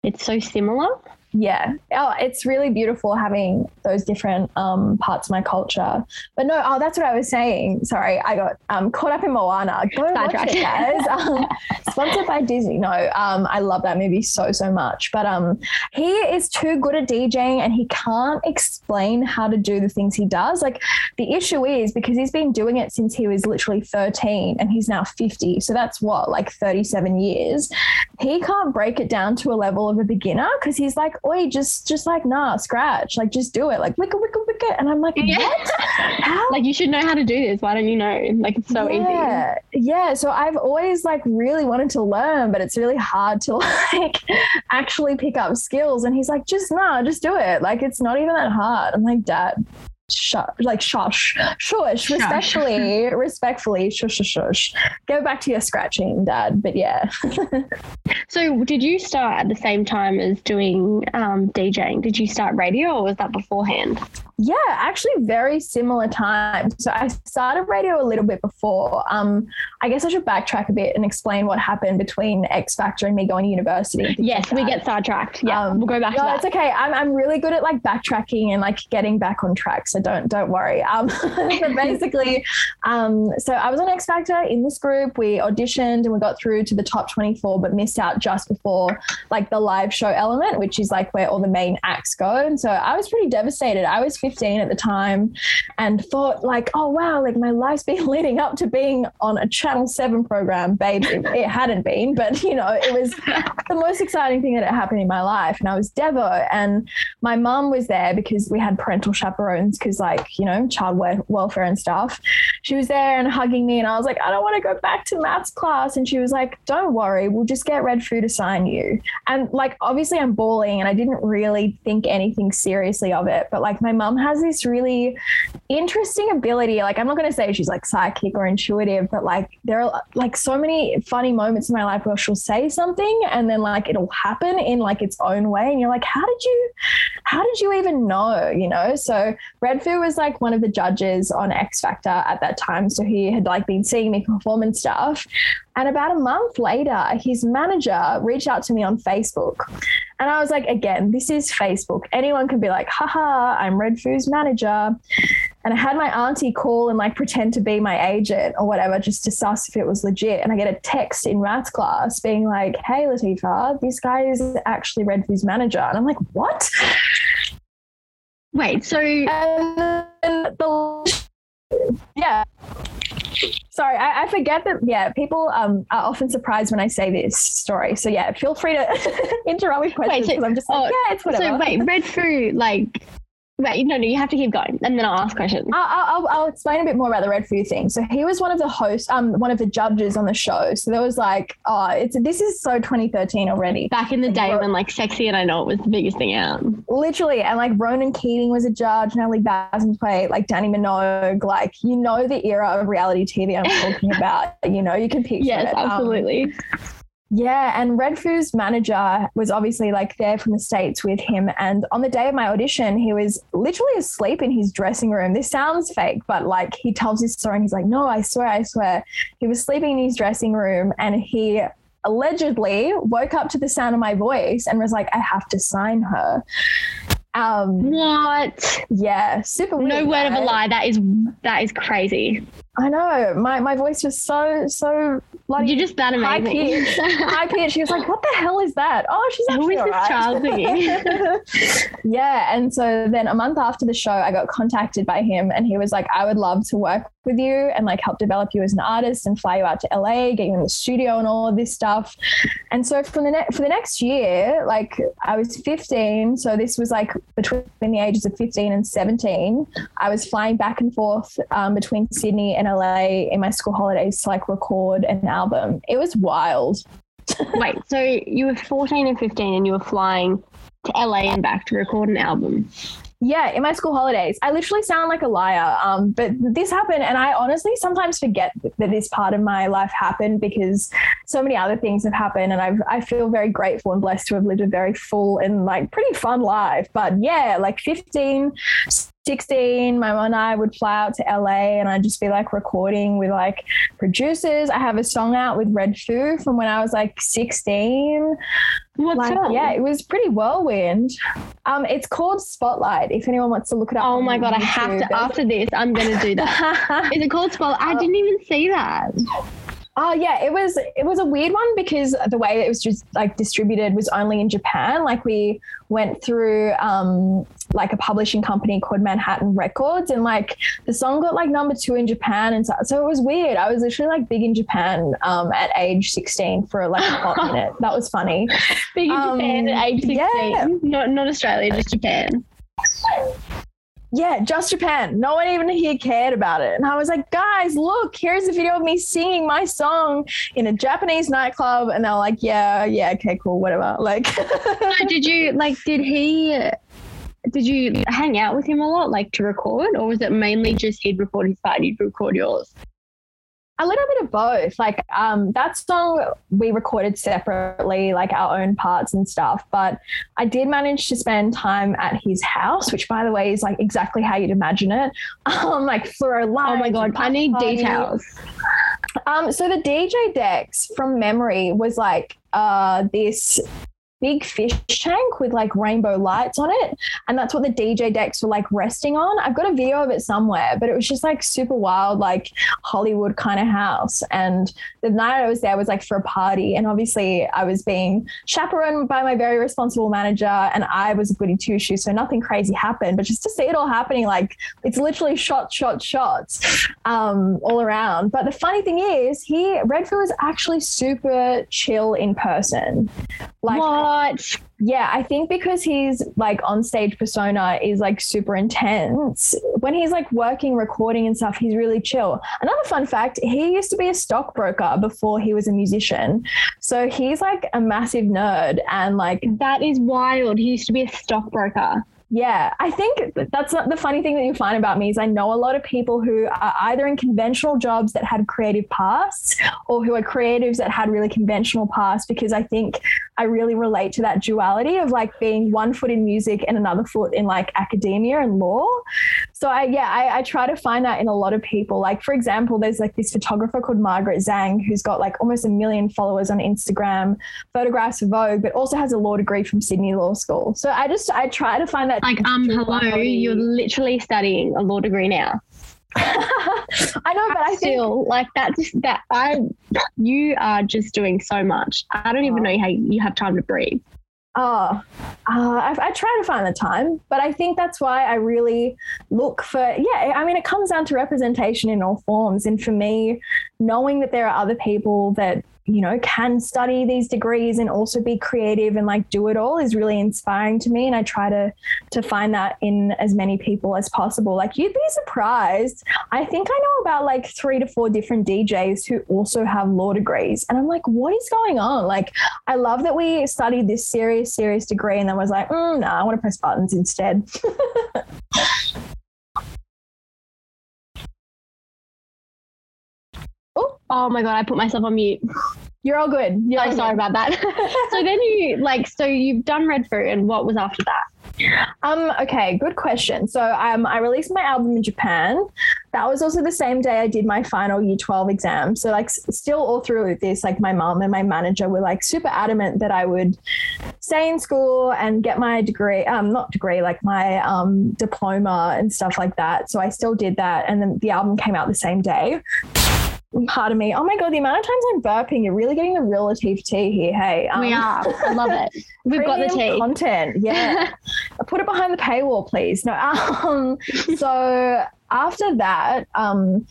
It's so similar yeah. Oh it's really beautiful having those different um, parts of my culture. But no oh that's what i was saying. Sorry i got um, caught up in moana. Go watch it guys. Um, sponsored by disney. No um, i love that movie so so much. But um, he is too good at djing and he can't explain how to do the things he does. Like the issue is because he's been doing it since he was literally 13 and he's now 50 so that's what like 37 years. He can't break it down to a level of a beginner because he's like oi, just just like nah, scratch, like just do it, like wicka wicka wicka, and I'm like, yeah. what? How? Like you should know how to do this. Why don't you know? Like it's so easy. yeah. easy. Yeah. So I've always like really wanted to learn, but it's really hard to like actually pick up skills. And he's like, just nah, just do it. Like it's not even that hard. I'm like, Dad, shush, like shush, shush, respectfully, respectfully, shush, shush, shush. Go back to your scratching, Dad. But yeah. so, did you start at the same time as doing um, DJing? Did you start radio, or was that beforehand? Yeah, actually, very similar time. So I started radio a little bit before. Um, I guess I should backtrack a bit and explain what happened between X Factor and me going to university. Yes, we get sidetracked. Yeah, um, we'll go back. No, to that. it's okay. I'm I'm really good at like backtracking and like getting back on track. So don't don't worry. Um, but basically, um, so I was on X Factor in this group. We auditioned and we got through to the top 24, but missed out just before like the live show element, which is like where all the main acts go. And so I was pretty devastated. I was 15 at the time and thought like, oh wow, like my life's been leading up to being on a Channel 7 program, babe. It, hadn't been, but you know, it was the most exciting thing that had happened in my life. And I was Devo and my mum was there because we had parental chaperones because like, you know, child welfare and stuff. She was there and hugging me and I was like, I don't want to go back to maths class. And she was like, don't worry, we'll just get Red Foo to sign you. And like, obviously I'm bawling and I didn't really think anything seriously of it. But like my mum has this really interesting ability. Like, I'm not going to say she's like psychic or intuitive, but like, there are like so many funny moments in my life where she'll say something and then like it'll happen in like its own way. And you're like, how did you, how did you even know? You know? So Red Foo was like one of the judges on X Factor at that time. So he had like been seeing me perform and stuff. And about a month later, his manager reached out to me on Facebook. And I was like, again, this is Facebook. Anyone can be like, haha, I'm Red Foo's manager. And I had my auntie call and like pretend to be my agent or whatever just to suss if it was legit. And I get a text in maths class being like, hey, Latifa, this guy is actually Red Foo's manager. And I'm like, what? Wait, so. And the, yeah sorry, I, I, forget that. Yeah, people um, are often surprised when I say this story. So yeah, feel free to interrupt with questions because so, I'm just like, oh, yeah, it's whatever. So wait, Red Foo like No, no, you have to keep going, and then I'll ask questions. I'll, I'll, I'll, explain a bit more about the Red Foo thing. So he was one of the hosts, um, one of the judges on the show. So there was like, oh, it's this is so 2013 already. Back in the day when like Sexy and I Know It was the biggest thing out. Literally, and like Ronan Keating was a judge, Natalie Bassingthwaighte, like Dannii Minogue, like you know the era of reality TV I'm talking about. You know, you can picture yes, it. Um, absolutely. Um, yeah, and Red Foo's manager was obviously like there from the States with him. And on the day of my audition, he was literally asleep in his dressing room. This sounds fake, but like he tells his story and he's like, No, I swear, I swear. He was sleeping in his dressing room and he allegedly woke up to the sound of my voice and was like, I have to sign her. Um, What? yeah, super weird. No word of a lie. That is that is crazy. I know. My my voice was so so bloody You're just that high amazing. pitched. high pitched. She was like, "What the hell is that?" Oh, she's Who actually is this child singing? yeah, and so then a month after the show, I got contacted by him, and he was like, "I would love to work with you and like help develop you as an artist and fly you out to LA, get you in the studio and all of this stuff." And so from the ne- for the next year, like I was 15, so this was like between the ages of 15 and 17. I was flying back and forth um, between Sydney and LA in my school holidays to like record an album. It was wild. Wait, so you were 14 and 15 and you were flying to LA and back to record an album. Yeah, in my school holidays. I literally sound like a liar. Um, but this happened, and I honestly sometimes forget that this part of my life happened because so many other things have happened, and I've I feel very grateful and blessed to have lived a very full and like pretty fun life. But yeah, like 15, 16, my mom and I would fly out to LA, and I'd just be like recording with like producers. I have a song out with Red Foo from when I was like 16 What like song? yeah it was pretty whirlwind um it's called spotlight if anyone wants to look it up Oh my god, I have to. After this, I'm gonna do that. Is it called Spotlight? I didn't even see that. Oh yeah, it was it was a weird one because the way it was just like distributed was only in Japan. Like we went through um like a publishing company called Manhattan Records and like the song got like number two in Japan and so, so it was weird. I was literally like big in Japan um at age 16 for like a hot minute. That was funny. Big in Um, Japan at age 16. yeah. Not not Australia, just Japan. Yeah, just Japan. No one even here cared about it. And I was like, guys, look, here's a video of me singing my song in a Japanese nightclub. And they're like, yeah, yeah, okay, cool, whatever. Like, did you like? Did he? Did you hang out with him a lot, like to record, or was it mainly just he'd record his part, you'd record yours? A little bit of both. Like, um, that song we recorded separately, like our own parts and stuff. But I did manage to spend time at his house, which, by the way, is like exactly how you'd imagine it. Um, like fluoro lights. Oh my god, I need party. details. Um, so the DJ decks from memory was like uh this big fish tank with like rainbow lights on it. And that's what the DJ decks were like resting on. I've got a video of it somewhere, but it was just like super wild, like Hollywood kind of house. And the night I was there was like for a party. And obviously I was being chaperoned by my very responsible manager and I was a goody two shoes. So nothing crazy happened, but just to see it all happening, like it's literally shots, shots, shots um, all around. But the funny thing is, he Red Foo is actually super chill in person. Like, what? Yeah, I think because he's like on stage persona is like super intense. When he's like working, recording and stuff, he's really chill. Another fun fact: he used to be a stockbroker before he was a musician, so he's like a massive nerd and like That is wild. He used to be a stockbroker. Yeah, I think that's not the funny thing that you find about me is I know a lot of people who are either in conventional jobs that had creative pasts or who are creatives that had really conventional pasts because I think I really relate to that duality of like being one foot in music and another foot in like academia and law. So I yeah, I, I try to find that in a lot of people. Like for example, there's like this photographer called Margaret Zhang who's got like almost a million followers on Instagram, photographs of Vogue, but also has a law degree from Sydney Law School. So I just I try to find that Like, um, hello, you're literally studying a law degree now. I know, but I think Still, like that, just that I, you are just doing so much. I don't even Oh. know how you have time to breathe. Oh, uh, I, I try to find the time, but I think that's why I really look for, yeah, I mean, it comes down to representation in all forms. And for me, knowing that there are other people that, you know, can study these degrees and also be creative and like do it all is really inspiring to me. And I try to, to find that in as many people as possible. Like you'd be surprised. I think I know about like three to four different DJs who also have law degrees. And I'm like, what is going on? Like, I love that we studied this serious, serious degree and then was like, mm, nah, I want to press buttons instead. Oh my god, I put myself on mute. You're all good. You're So all sorry good. about that. so then you like, so you've done Red Foo, and what was after that? Um, okay, good question. So um, I released my album in Japan. that was also the same day I did my final year 12 exam. So, like, still all through this, like, my mom and my manager were like super adamant that I would stay in school and get my degree, um, not degree, like my um, diploma and stuff like that. So, I still did that. And then the album came out the same day part of me. Oh my god, the amount of times I'm burping, you're really getting the relative tea here. Hey, um, we are. I love it. We've got the tea content. Yeah, put it behind the paywall, please. No. Um. So after that, um,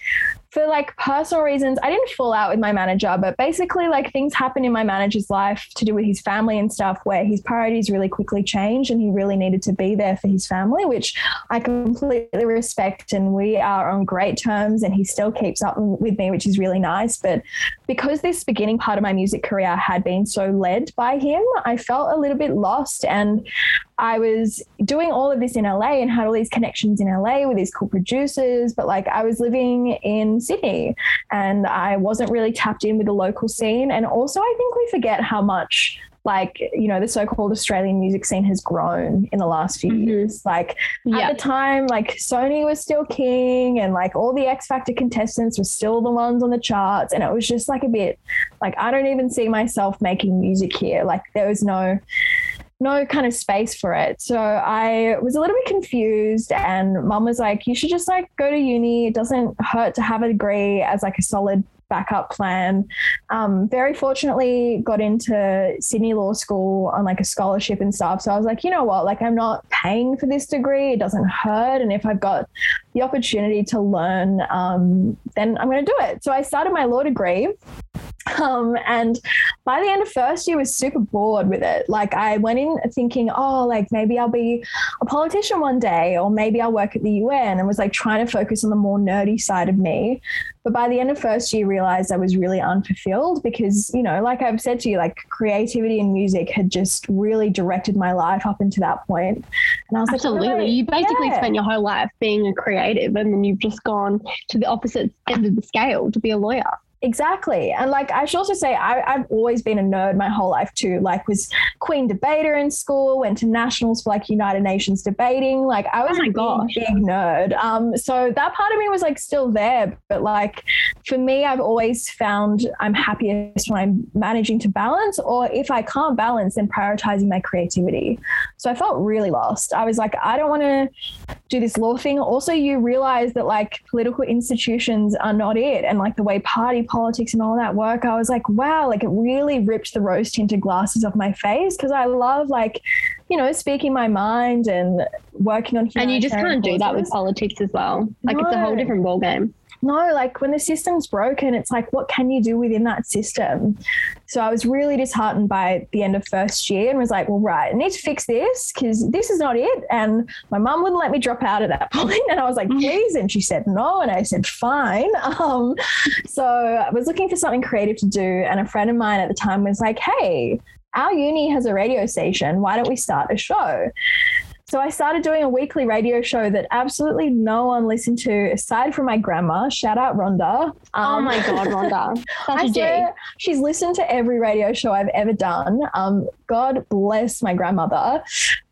for like personal reasons, I didn't fall out with my manager, but basically, like things happen in my manager's life to do with his family and stuff where his priorities really quickly changed and he really needed to be there for his family, which I completely respect. And we are on great terms and he still keeps up with me, which is really nice. But because this beginning part of my music career had been so led by him, I felt a little bit lost. And I was doing all of this in LA and had all these connections in LA with these cool producers, but like I was living in Sydney and I wasn't really tapped in with the local scene. And also, I think we forget how much like you know the so-called australian music scene has grown in the last few mm-hmm. years like at the time like sony was still king and like all the x factor contestants were still the ones on the charts and it was just like a bit like i don't even see myself making music here like there was no no kind of space for it. So I was a little bit confused and mum was like, you should just like go to uni. It doesn't hurt to have a degree as like a solid backup plan. Um, very fortunately got into Sydney Law School on like a scholarship and stuff. So I was like, you know what, like I'm not paying for this degree. It doesn't hurt. And if I've got the opportunity to learn, um, then I'm going to do it. So I started my law degree um, and by the end of first year, was super bored with it. Like I went in thinking, oh, like maybe I'll be a politician one day, or maybe I'll work at the UN, and was like trying to focus on the more nerdy side of me. But by the end of first year, realized I was really unfulfilled because, you know, like I've said to you, like creativity and music had just really directed my life up into that point. And I was Absolutely. like, Absolutely. You basically yeah. spent your whole life being a creative and then you've just gone to the opposite end of the scale to be a lawyer. Exactly. And like I should also say I, have always been a nerd my whole life too. Like was queen debater in school, went to nationals for like United Nations debating. Like I was oh a gosh. big nerd. Um so that part of me was like still there. But like for me, I've always found I'm happiest when I'm managing to balance, or if I can't balance, then prioritizing my creativity. So I felt really lost. I was like, I don't want to do this law thing. Also, you realize that like political institutions are not it. And like the way party politics and all that work, I was like, wow, like it really ripped the rose tinted glasses off my face because I love like, you know, speaking my mind and working on. And you just can't do that with politics as well. Like no. it's a whole different ballgame no, like when the system's broken, it's like, what can you do within that system? So I was really disheartened by the end of first year and was like, well, right, I need to fix this because this is not it. And my mum wouldn't let me drop out at that point. And I was like, mm. please. And she said no. And I said, fine. Um, so I was looking for something creative to do. And a friend of mine at the time was like, hey, our uni has a radio station. Why don't we start a show? So I started doing a weekly radio show that absolutely no one listened to aside from my grandma. Shout out Rhonda. Um, oh my God, Rhonda. Such a she's listened to every radio show I've ever done. Um, God bless my grandmother.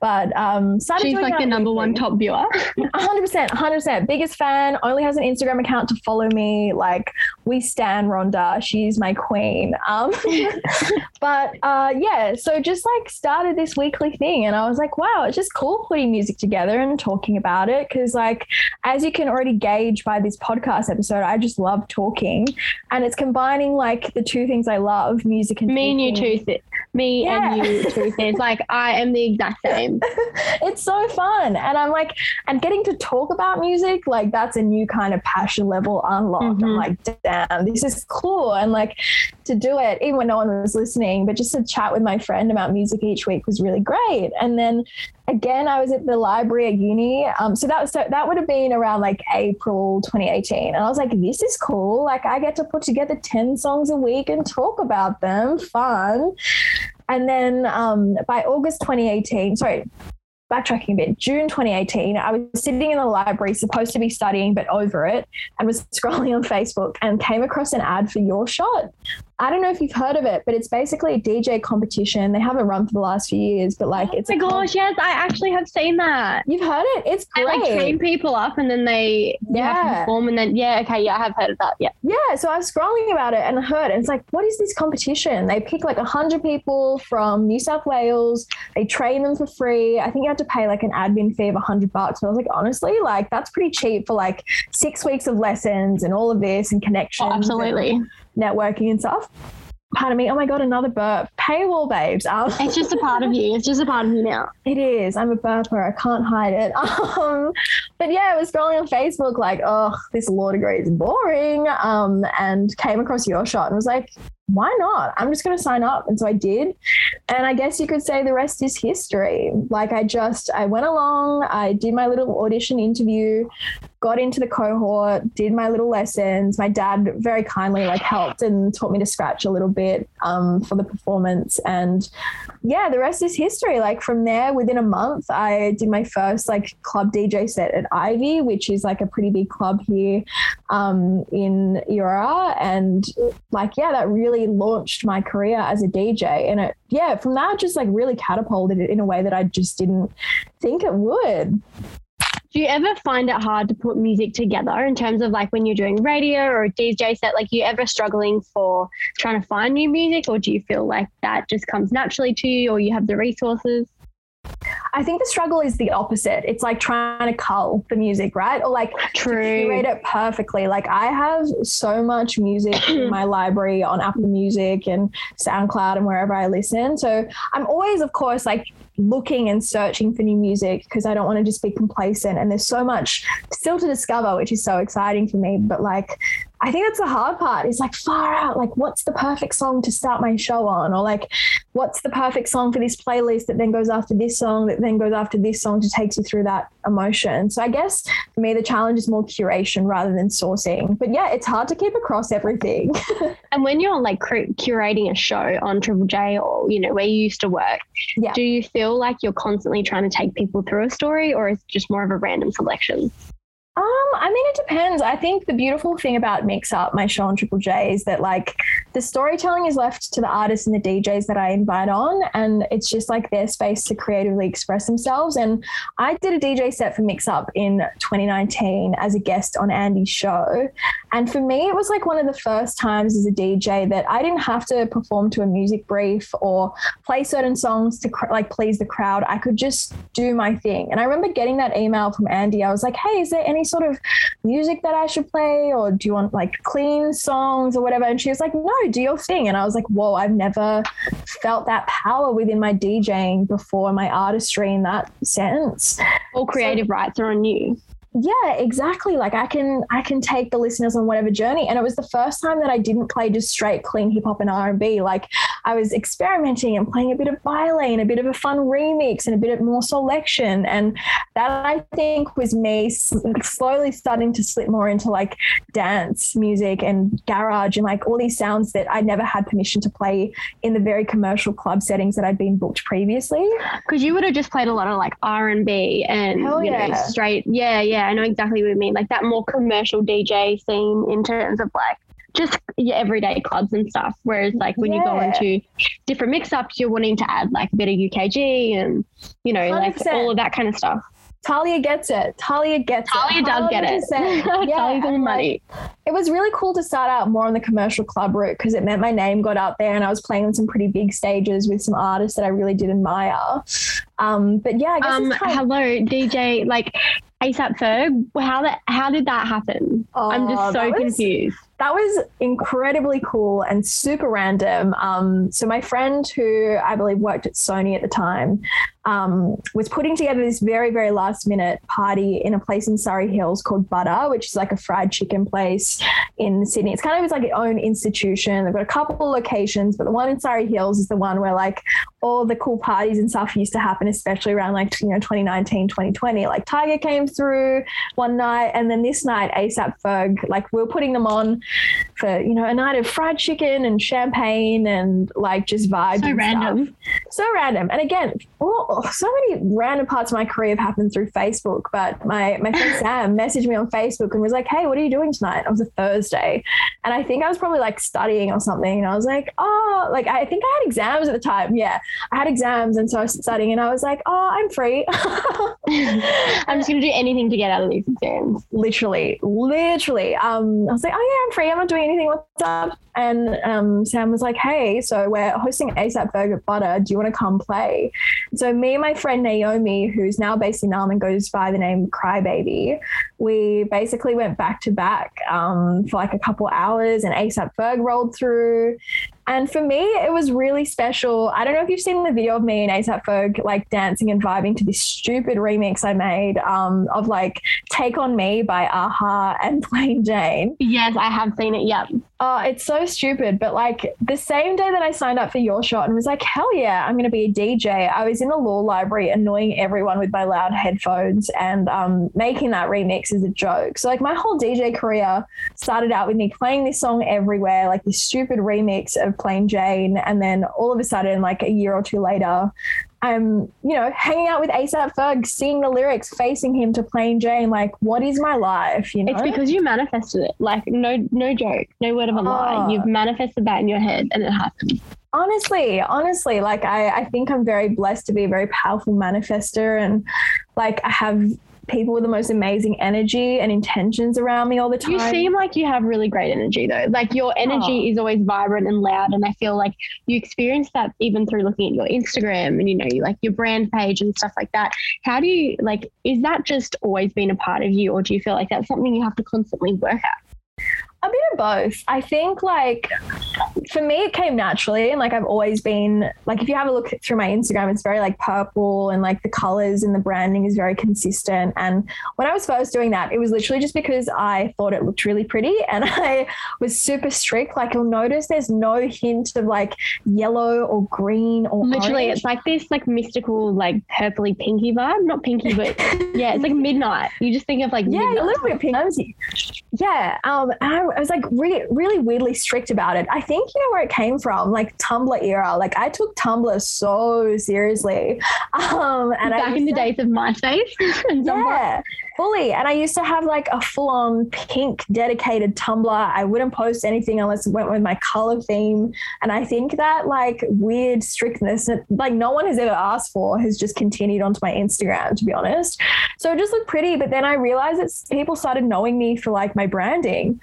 But um, started she's like the number weekly. one top viewer. 100%, 100%. Biggest fan, only has an Instagram account to follow me. Like, we stand Rhonda. She's my queen. Um, but uh, yeah, so just like started this weekly thing. And I was like, wow, it's just cool putting music together and talking about it because like as you can already gauge by this podcast episode i just love talking and it's combining like the two things i love music and me talking. and you too me yeah. and you two things like i am the exact same it's so fun and i'm like and getting to talk about music like that's a new kind of passion level unlocked mm-hmm. i'm like damn this is cool and like to do it even when no one was listening but just to chat with my friend about music each week was really great and then again i was at the library at uni um, so that was so that would have been around like april 2018 and i was like this is cool like i get to put together 10 songs a week and talk about them fun. And then um, by august 2018 sorry backtracking a bit, June 2018, I was sitting in the library, supposed to be studying, but over it, and was scrolling on Facebook and came across an ad for Your Shot. I don't know if you've heard of it, but it's basically a DJ competition. They haven't run for the last few years, but like oh it's Oh my gosh, yes, I actually have seen that. You've heard it? It's They like train people up and then they you have to Yeah. perform and then yeah, okay, yeah, I have heard of that. Yeah. Yeah, so I was scrolling about it and I heard, and it's like, what is this competition? They pick like 100 people from New South Wales, they train them for free. I think you have to pay like an admin fee of a 100 bucks. And I was like, honestly, like that's pretty cheap for like six weeks of lessons and all of this and connections. Oh, and absolutely. networking and stuff. Pardon me. Oh my God, another burp. Paywall babes. Um, It's just a part of you. It's just a part of you now. it is. I'm a burper. I can't hide it. Um, but yeah, I was scrolling on Facebook like, oh, this law degree is boring. Um, and came across your shot and was like, why not? I'm just going to sign up. And so I did. And I guess you could say the rest is history. Like I just, I went along, I did my little audition interview, got into the cohort, did my little lessons. My dad very kindly like helped and taught me to scratch a little bit um, for the performance. And yeah, the rest is history. Like from there, within a month, I did my first like club DJ set at Ivy, which is like a pretty big club here um, in Eora. And like, yeah, that really launched my career as a DJ. And it, yeah, from that, just like really catapulted it in a way that I just didn't think it would. Do you ever find it hard to put music together in terms of like when you're doing radio or a DJ set? Like, you ever struggling for trying to find new music, or do you feel like that just comes naturally to you, or you have the resources? I think the struggle is the opposite. It's like trying to cull the music, right? Or like True. curate it perfectly. Like I have so much music in my library on Apple Music and SoundCloud and wherever I listen. So I'm always, of course, like looking and searching for new music because I don't want to just be complacent. And there's so much still to discover, which is so exciting for me. But like, I think that's the hard part is like far out, like what's the perfect song to start my show on? Or like, what's the perfect song for this playlist that then goes after this song, that then goes after this song to take you through that emotion. So I guess for me, the challenge is more curation rather than sourcing. But yeah, it's hard to keep across everything. And when you're like cur- curating a show on Triple J or, you know, where you used to work, Yeah. do you feel like you're constantly trying to take people through a story or is it just more of a random selection? Um, I mean, it depends. I think the beautiful thing about Mix Up, my show on Triple J, is that like the storytelling is left to the artists and the DJs that I invite on, and it's just like their space to creatively express themselves. And I did a DJ set for Mix Up in 2019 as a guest on Andy's show, and for me, it was like one of the first times as a DJ that I didn't have to perform to a music brief or play certain songs to cr- like please the crowd. I could just do my thing. And I remember getting that email from Andy. I was like, "Hey, is there any sort of music that I should play, or do you want like clean songs or whatever?" And she was like, "No, do your thing." And I was like, "Whoa, I've never felt that power within my DJing before, my artistry in that sense." All creative rights are on you. yeah exactly like i can i can take the listeners on whatever journey and it was the first time that i didn't play just straight clean hip-hop and r&b like i was experimenting and playing a bit of violin a bit of a fun remix and a bit of more selection and that i think was me slowly starting to slip more into like dance music and garage and like all these sounds that i never had permission to play in the very commercial club settings that i'd been booked previously Because you would have just played a lot of like R and B and Hell you know straight. Yeah, yeah, I know exactly what you mean. Like that more commercial DJ scene in terms of like just your everyday clubs and stuff. Whereas like when you go into different mix-ups, you're wanting to add like a bit of UKG and you know like 100%. all of that kind of stuff. Talia gets it. Talia gets Talia it. does get it. Yeah, Talia's on money. like, it was really cool to start out more on the commercial club route because it meant my name got out there and I was playing on some pretty big stages with some artists that I really did admire. Um, but yeah, I guess Um, hello, DJ. Like ASAP Ferg. How that? How did that happen? I'm Oh, just so was- confused. That was incredibly cool and super random. Um, so my friend who I believe worked at Sony at the time um, was putting together this very, very last minute party in a place in Surry Hills called Butter, which is like a fried chicken place in Sydney. It's kind of it's like its own institution. They've got a couple locations, but the one in Surry Hills is the one where like all the cool parties and stuff used to happen, especially around like, you know, 2019, 2020. Like Tyga came through one night and then this night ASAP Ferg, like we were putting them on for you know a night of fried chicken and champagne and like just vibes. So and random. stuff. So random. And again, oh, so many random parts of my career have happened through Facebook. But my my friend Sam messaged me on Facebook and was like, "Hey, what are you doing tonight?" It was a Thursday, and I think I was probably like studying or something. And I was like, "Oh, like I think I had exams at the time. Yeah, I had exams, and so I was studying, and I was like, "Oh, I'm free." I'm just gonna do anything to get out of these exams. literally, literally. Um, I was like, oh yeah, I'm free. I'm not doing anything. What's up? And um, Sam was like, hey, so we're hosting ASAP Burger Butter. Do you want to come play? So me and my friend Naomi, who's now based in Naarm and goes by the name Crybaby, we basically went back to back um, for like a couple hours, and ASAP Ferg rolled through. And for me, it was really special. I don't know if you've seen the video of me and ASAP Ferg like dancing and vibing to this stupid remix I made um, of like Take On Me by a-ha and Plain Jane. Yes, I have seen it. Yep. Oh, it's so stupid. But like the same day that I signed up for Your Shot and was like, hell yeah, I'm going to be a DJ, I was in the law library annoying everyone with my loud headphones and um, making that remix as a joke. So like my whole DJ career started out with me playing this song everywhere, like this stupid remix of Plain Jane. And then all of a sudden, like a year or two later, I'm, you know, hanging out with ASAP Ferg, seeing the lyrics, facing him to Plain Jane. Like, what is my life? You know, It's because you manifested it. Like no no joke, no word of a lie. Oh. You've manifested that in your head and it happened. honestly, honestly, like I, I think I'm very blessed to be a very powerful manifester and like I have people with the most amazing energy and intentions around me all the time. You seem like you have really great energy though. Like your oh. energy Oh. is always vibrant and loud and I feel like you experience that even through looking at your Instagram and you know, you like your brand page and stuff like that. How do you like is that just always been a part of you or do you feel like that's something you have to constantly work at? A bit of both. I think like for me it came naturally and like I've always been like if you have a look through my Instagram it's very like purple and like the colors and the branding is very consistent and when I was first doing that it was literally just because I thought it looked really pretty and I was super strict like you'll notice there's no hint of like yellow or green or Literally, orange. it's like this like mystical, like purpley pinky vibe. Not pinky, but yeah, it's like midnight. You just think of like Yeah, midnight. a little bit pinky. Yeah, um, I, I was like really, really weirdly strict about it. I think you know where it came from, like Tumblr era. Like I took Tumblr so seriously, um, and back in the to- days of MySpace and Tumblr. yeah, fully. And I used to have like a full-on pink dedicated Tumblr. I wouldn't post anything unless it went with my color theme. And I think that like weird strictness that like no one has ever asked for has just continued onto my Instagram, to be honest. So it just looked pretty. But then I realized that people started knowing me for like my branding.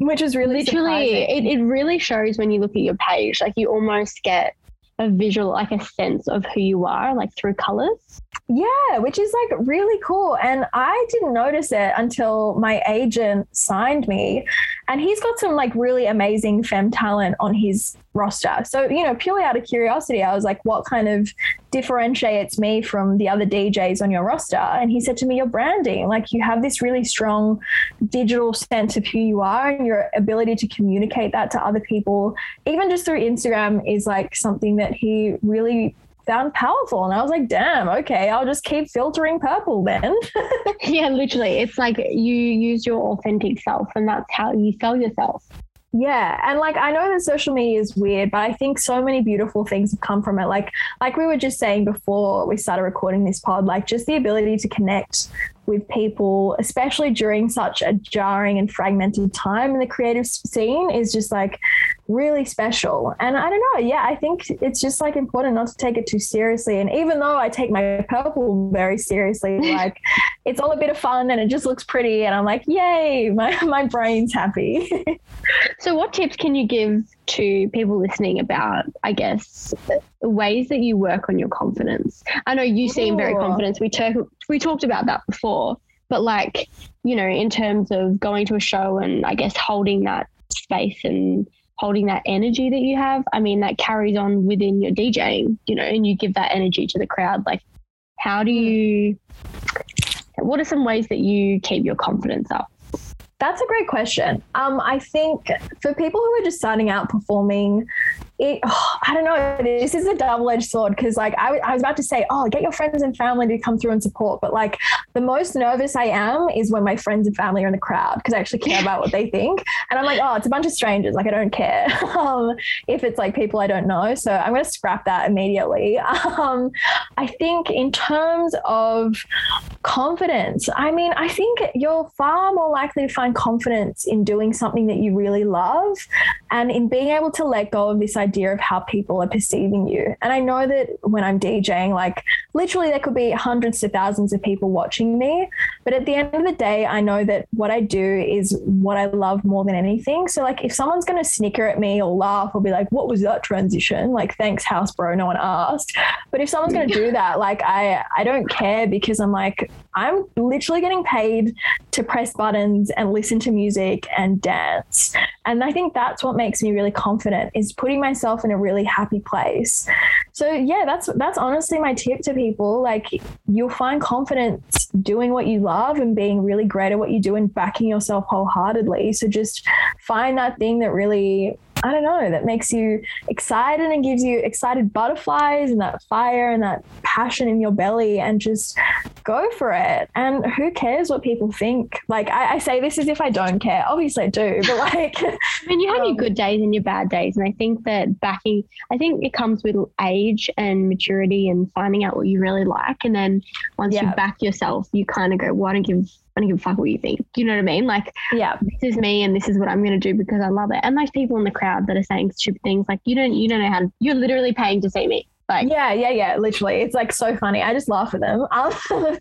Which is really Literally, surprising. it, it really shows when you look at your page. Like you almost get a visual, like a sense of who you are, like through colors. Yeah, which is like really cool. And I didn't notice it until my agent signed me. And he's got some like really amazing femme talent on his roster. So, you know, purely out of curiosity, I was like, what kind of differentiates me from the other DJs on your roster? And he said to me, your branding. Like you have this really strong digital sense of who you are and your ability to communicate that to other people, even just through Instagram, is like something that he really found powerful. And I was like, damn, okay, I'll just keep filtering purple then. yeah, literally. It's like you use your authentic self, and that's how you sell yourself. yeah. And like I know that social media is weird, but I think so many beautiful things have come from it. Like like we were just saying before we started recording this pod, like just the ability to connect with people, especially during such a jarring and fragmented time in the creative scene, is just like really special. And I don't know, yeah, I think it's just like important not to take it too seriously. And even though I take my purple very seriously, like it's all a bit of fun and it just looks pretty. And I'm like, yay, my, my brain's happy. So, what tips can you give to people listening about, I guess, ways that you work on your confidence? I know you seem very confident. We talk, we talked about that before, but like, you know, in terms of going to a show and I guess holding that space and holding that energy that you have, I mean, that carries on within your DJing, you know, and you give that energy to the crowd. Like, how do hmm. you? What are some ways that you keep your confidence up? That's a great question. Um, I think for people who are just starting out performing, it, oh, I don't know. This is a double edged sword because, like, I, I was about to say, oh, get your friends and family to come through and support. But, like, the most nervous I am is when my friends and family are in the crowd because I actually care about what they think. And I'm like, oh, it's a bunch of strangers. Like, I don't care um, if it's like people I don't know. So I'm going to scrap that immediately. Um, I think, in terms of confidence, I mean, I think you're far more likely to find confidence in doing something that you really love and in being able to let go of this idea of how people are perceiving you. And I know that when I'm DJing, like literally there could be hundreds to thousands of people watching me. But at the end of the day, I know that what I do is what I love more than anything. So, like, if someone's going to snicker at me or laugh or be like, what was that transition? Like, thanks, house bro, no one asked. But if someone's going to do that, like, I, I don't care because I'm like, I'm literally getting paid to press buttons and listen to music and dance. And I think that's what makes me really confident is putting myself in a really happy place. So yeah, that's that's honestly my tip to people. Like you'll find confidence doing what you love and being really great at what you do and backing yourself wholeheartedly. So just find that thing that really I don't know, that makes you excited and gives you excited butterflies and that fire and that passion in your belly and just go for it. And who cares what people think? Like, I, I say this as if I don't care. Obviously, I do, but like, I mean, you have um, your good days and your bad days. And I think that backing, I think it comes with age and maturity and finding out what you really like. And then once yeah. you back yourself, you kind of go, well, I don't give I don't give a fuck what you think. Do you know what I mean? Like, yeah, this is me and this is what I'm going to do because I love it. And those people in the crowd that are saying stupid things, like you don't, you don't know how to, you're literally paying to see me. Like, yeah, yeah, yeah, literally. It's like so funny. I just laugh at them. Um,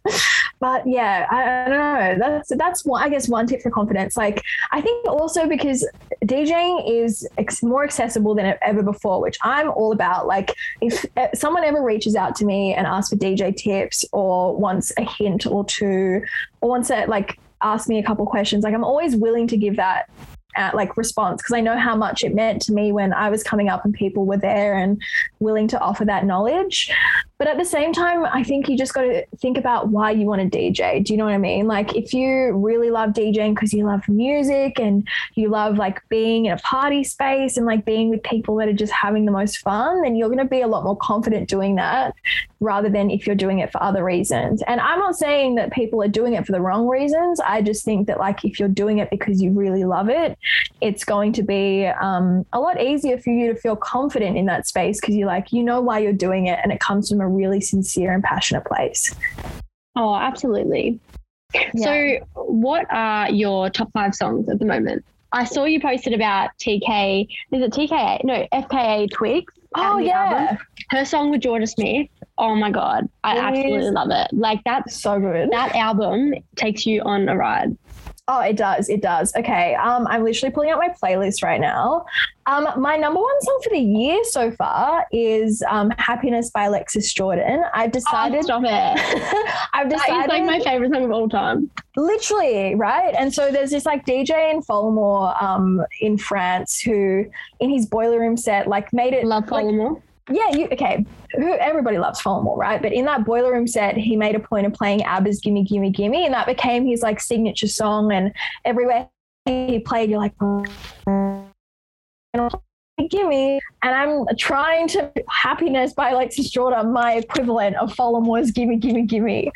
But yeah, I, I, don't know. That's that's one, I guess one tip for confidence. Like I think also because DJing is ex- more accessible than ever before, which I'm all about. Like if uh, someone ever reaches out to me and asks for DJ tips or wants a hint or two, or wants to like ask me a couple questions, like I'm always willing to give that uh, like response because I know how much it meant to me when I was coming up and people were there and willing to offer that knowledge. But at the same time, I think you just got to think about why you want to DJ. Do you know what I mean? Like, if you really love DJing because you love music and you love like being in a party space and like being with people that are just having the most fun, then you're going to be a lot more confident doing that rather than if you're doing it for other reasons. And I'm not saying that people are doing it for the wrong reasons. I just think that, like, if you're doing it because you really love it, it's going to be um, a lot easier for you to feel confident in that space because you're like, you know why you're doing it and it comes from a really sincere and passionate place. Oh, absolutely. Yeah. So, what are your top five songs at the moment? I saw you posted about TK. Is it TKA? No, FKA Twigs. Oh yeah, album. her song with Jorja Smith. Oh my god, I it absolutely is. love it. Like that's so good. That album takes you on a ride. Oh, it does. It does. Okay. Um, I'm literally pulling out my playlist right now. Um, my number one song for the year so far is um, "Happiness" by Alexis Jordan. I've decided. Oh, stop it! I've decided. That is like my favorite song of all time. Literally, right? And so there's this like DJ in Folamour um, in France who, in his boiler room set, like made it. Love Folamour. Like, yeah, you okay. Who everybody loves Folamour, right? But in that boiler room set, he made a point of playing ABBA's "Gimme Gimme Gimme," and that became his like signature song. And everywhere he played, you're like, gimme. And I'm trying to happiness by Alexis Jordan, my equivalent of Folamour's gimme, gimme, gimme.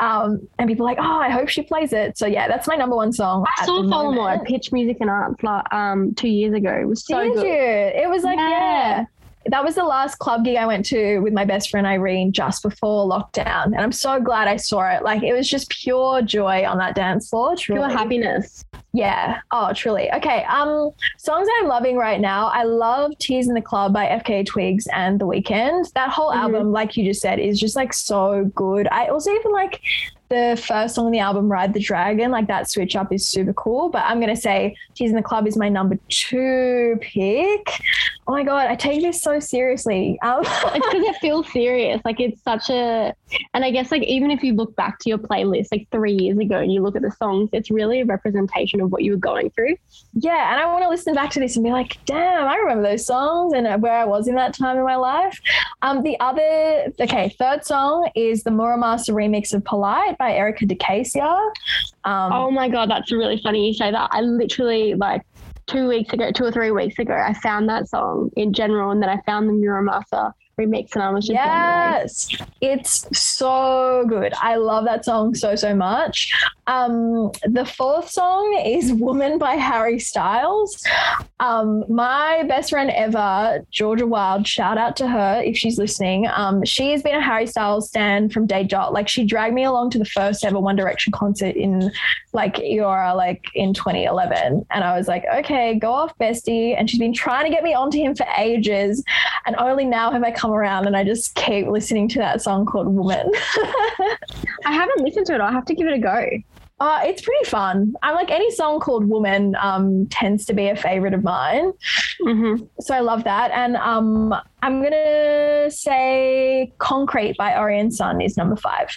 Um, and people are like, oh, I hope she plays it. So yeah, that's my number one song. I saw Folamour at Pitch Music and Arts like, um, two years ago. It was so Did good. you? It was like, yeah. yeah that was the last club gig I went to with my best friend Irene just before lockdown. And I'm so glad I saw it. Like it was just pure joy on that dance floor. Truly. Pure happiness. Yeah. Oh, truly. Okay. Um, songs I'm loving right now. I love Tears in the Club by FKA Twigs and The Weeknd. That whole mm-hmm. album, like you just said, is just like so good. I also even like the first song on the album, Ride the Dragon, like that switch up is super cool. But I'm going to say Tears in the Club is my number two pick. Oh my God, I take this so seriously. Um, it's because it feels serious. Like it's such a, and I guess like even if you look back to your playlist like three years ago and you look at the songs, it's really a representation of what you were going through. Yeah. And I want to listen back to this and be like, damn, I remember those songs and where I was in that time in my life. Um, the other, okay, third song is the Muramasa remix of Polite by Erika de Casier. Um, oh my god, that's really funny you say that. I literally like two weeks ago, two or three weeks ago, I found that song in general, and then I found the Muramasa remix, and I was just. Yes, it's so good. I love that song so so much. Um, the fourth song is "Woman" by Harry Styles. Um, my best friend ever, Georgia Wild. Shout out to her if she's listening. Um, she has been a Harry Styles stan from day dot. Like she dragged me along to the first ever One Direction concert in like Eora, like in 2011, and I was like, okay, go off, bestie. And she's been trying to get me onto him for ages, and only now have I come around, and I just keep listening to that song called "Woman." I haven't listened to it. I'll have to give it a go. Uh, it's pretty fun. I'm like any song called "Woman" um, tends to be a favorite of mine, Mm-hmm. so I love that. And um, I'm gonna say "Concrete" by Orion Sun is number five.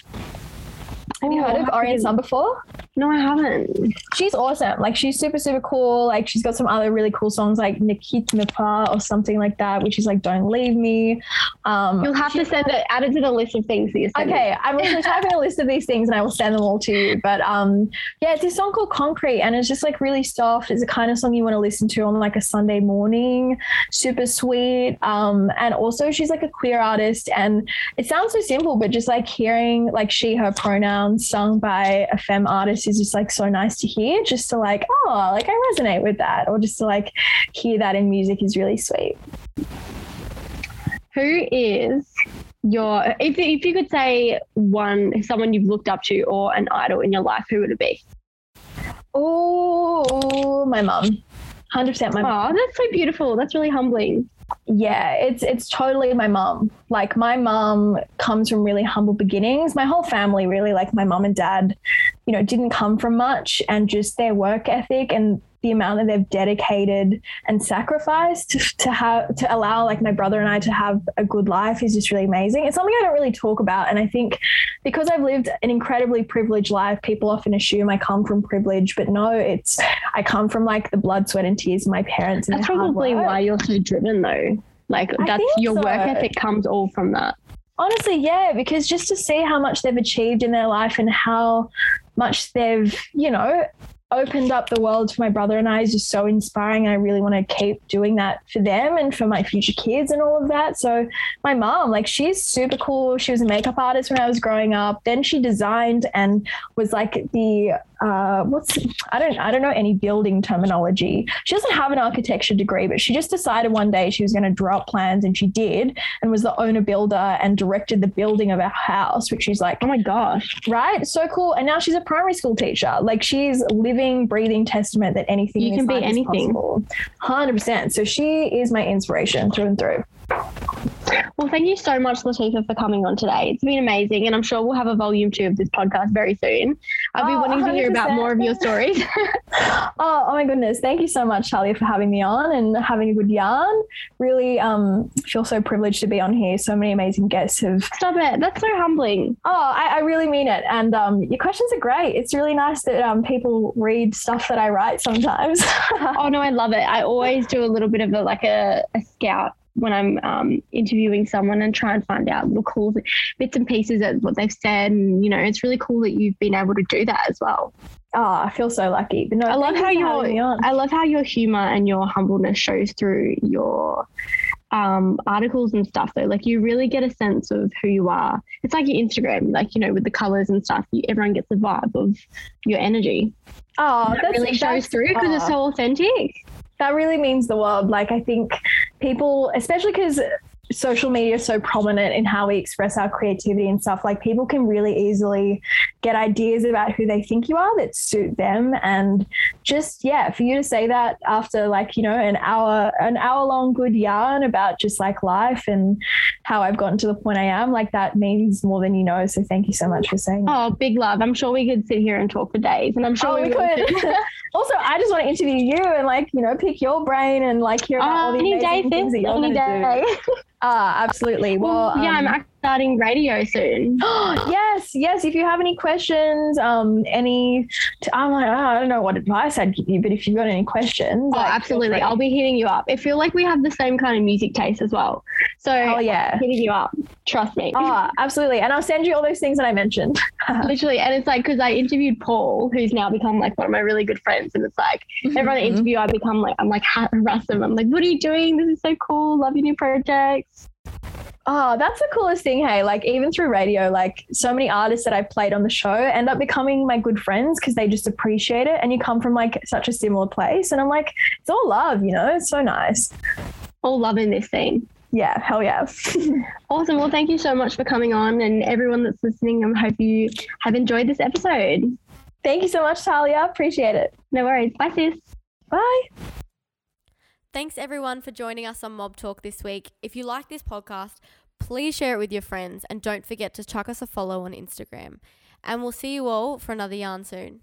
Have you heard of Orion Sun before? No, I haven't. She's awesome. Like she's super super cool. Like she's got some other really cool songs like Nikit Mapa or something like that, which is like "Don't Leave Me." Um, You'll have to send it. Add it to the list of things that you send. Okay, I'm also typing a list of these things and I will send them all to you. But um, yeah, it's this song called Concrete and it's just like really soft. It's the kind of song you want to listen to on like a Sunday morning. Super sweet. Um, and also she's like a queer artist and it sounds so simple, but just like hearing like she, her pronouns sung by a femme artist is just like so nice to hear. Just to like, oh, like I resonate with that. Or just to like hear that in music is really sweet. Who is your if if you could say one someone you've looked up to or an idol in your life, who would it be? Oh, my mum. 100% my mum. Oh, that's so beautiful. That's really humbling. Yeah, it's it's totally my mom. Like my mom comes from really humble beginnings. My whole family really like my mom and dad, you know, didn't come from much and just their work ethic and the amount that they've dedicated and sacrificed to, to have to allow like my brother and I to have a good life is just really amazing. It's something I don't really talk about and I think because I've lived an incredibly privileged life, people often assume I come from privilege, but no, it's I come from like the blood, sweat and tears of my parents and That's probably why you're so driven, though. Like that's your work ethic comes all from that. Honestly, yeah, because just to see how much they've achieved in their life and how much they've, you know, opened up the world for my brother and I is just so inspiring. I really want to keep doing that for them and for my future kids and all of that. So my mom, like she's super cool. She was a makeup artist when I was growing up. Then she designed and was like the uh, what's I don't I don't know any building terminology. She doesn't have an architecture degree, but she just decided one day she was going to draw up plans, and she did, and was the owner builder and directed the building of our house, which is like Oh my gosh. right, so cool. And now she's a primary school teacher. Like she's living, breathing testament that anything You can be anything. Hundred percent. So she is my inspiration through and through. Well, thank you so much, Latifa, for coming on today. It's been amazing, and I'm sure we'll have a volume two of this podcast very soon. I'll be Oh, wanting to hear about more of your stories. Oh, oh my goodness. Thank you so much, Charlie, for having me on and having a good yarn. Really um feel so privileged to be on here. So many amazing guests have Stop it. That's so humbling. Oh, I, I really mean it. And um, your questions are great. It's really nice that um, people read stuff that I write sometimes. Oh no, I love it. I always do a little bit of a like a, a scout when I'm um, interviewing someone and try and find out little cool bits and pieces of what they've said. And you know, it's really cool that you've been able to do that as well. oh, I feel so lucky. But no, I love how you for having me your. I love how your humor and your humbleness shows through your um, articles and stuff. Though, like you really get a sense of who you are. It's like your Instagram, like you know, with the colors and stuff. You, everyone gets the vibe of your energy. Oh, that that's, really shows through because it's oh, so authentic. that really means the world. Like I think people, especially because social media is so prominent in how we express our creativity and stuff. Like people can really easily get ideas about who they think you are that suit them, and just yeah, for you to say that after like you know an hour, an hour long good yarn about just like life and how I've gotten to the point I am, like that means more than you know. So thank you so much for saying that. Oh, big love. I'm sure we could sit here and talk for days, and I'm sure Oh, we will could. also, I just want to interview you and like you know pick your brain and like hear about all um, Oh, the any day, amazing things that you're Any gonna do. Ah, absolutely. Well, yeah, I'm um, actually starting radio soon. yes, yes. If you have any questions, um, any, t- I'm like, oh, I don't know what advice I'd give you, but if you've got any questions, Oh, like, absolutely. I'll be hitting you up. I feel like we have the same kind of music taste as well. So Oh yeah. hitting you up. Trust me. Oh, absolutely. And I'll send you all those things that I mentioned. Literally. And it's like, because I interviewed Paul, who's now become like one of my really good friends. And it's like, everyone I Mhm. interview, I become like, I'm like, harass them. I'm like, what are you doing? This is so cool. Love your new projects. Oh, that's the coolest thing. Hey, like even through radio, like so many artists that I played on the show end up becoming my good friends because they just appreciate it. And you come from like such a similar place. And I'm like, it's all love, you know? It's so nice. All loving this scene. Yeah, hell yeah. Awesome. Well, thank you so much for coming on. And everyone that's listening, I hope you have enjoyed this episode. Thank you so much, Talia. Appreciate it. No worries. Bye, sis. Bye. Thanks everyone for joining us on Mob Talk this week. If you like this podcast, please share it with your friends and don't forget to chuck us a follow on Instagram. And we'll see you all for another yarn soon.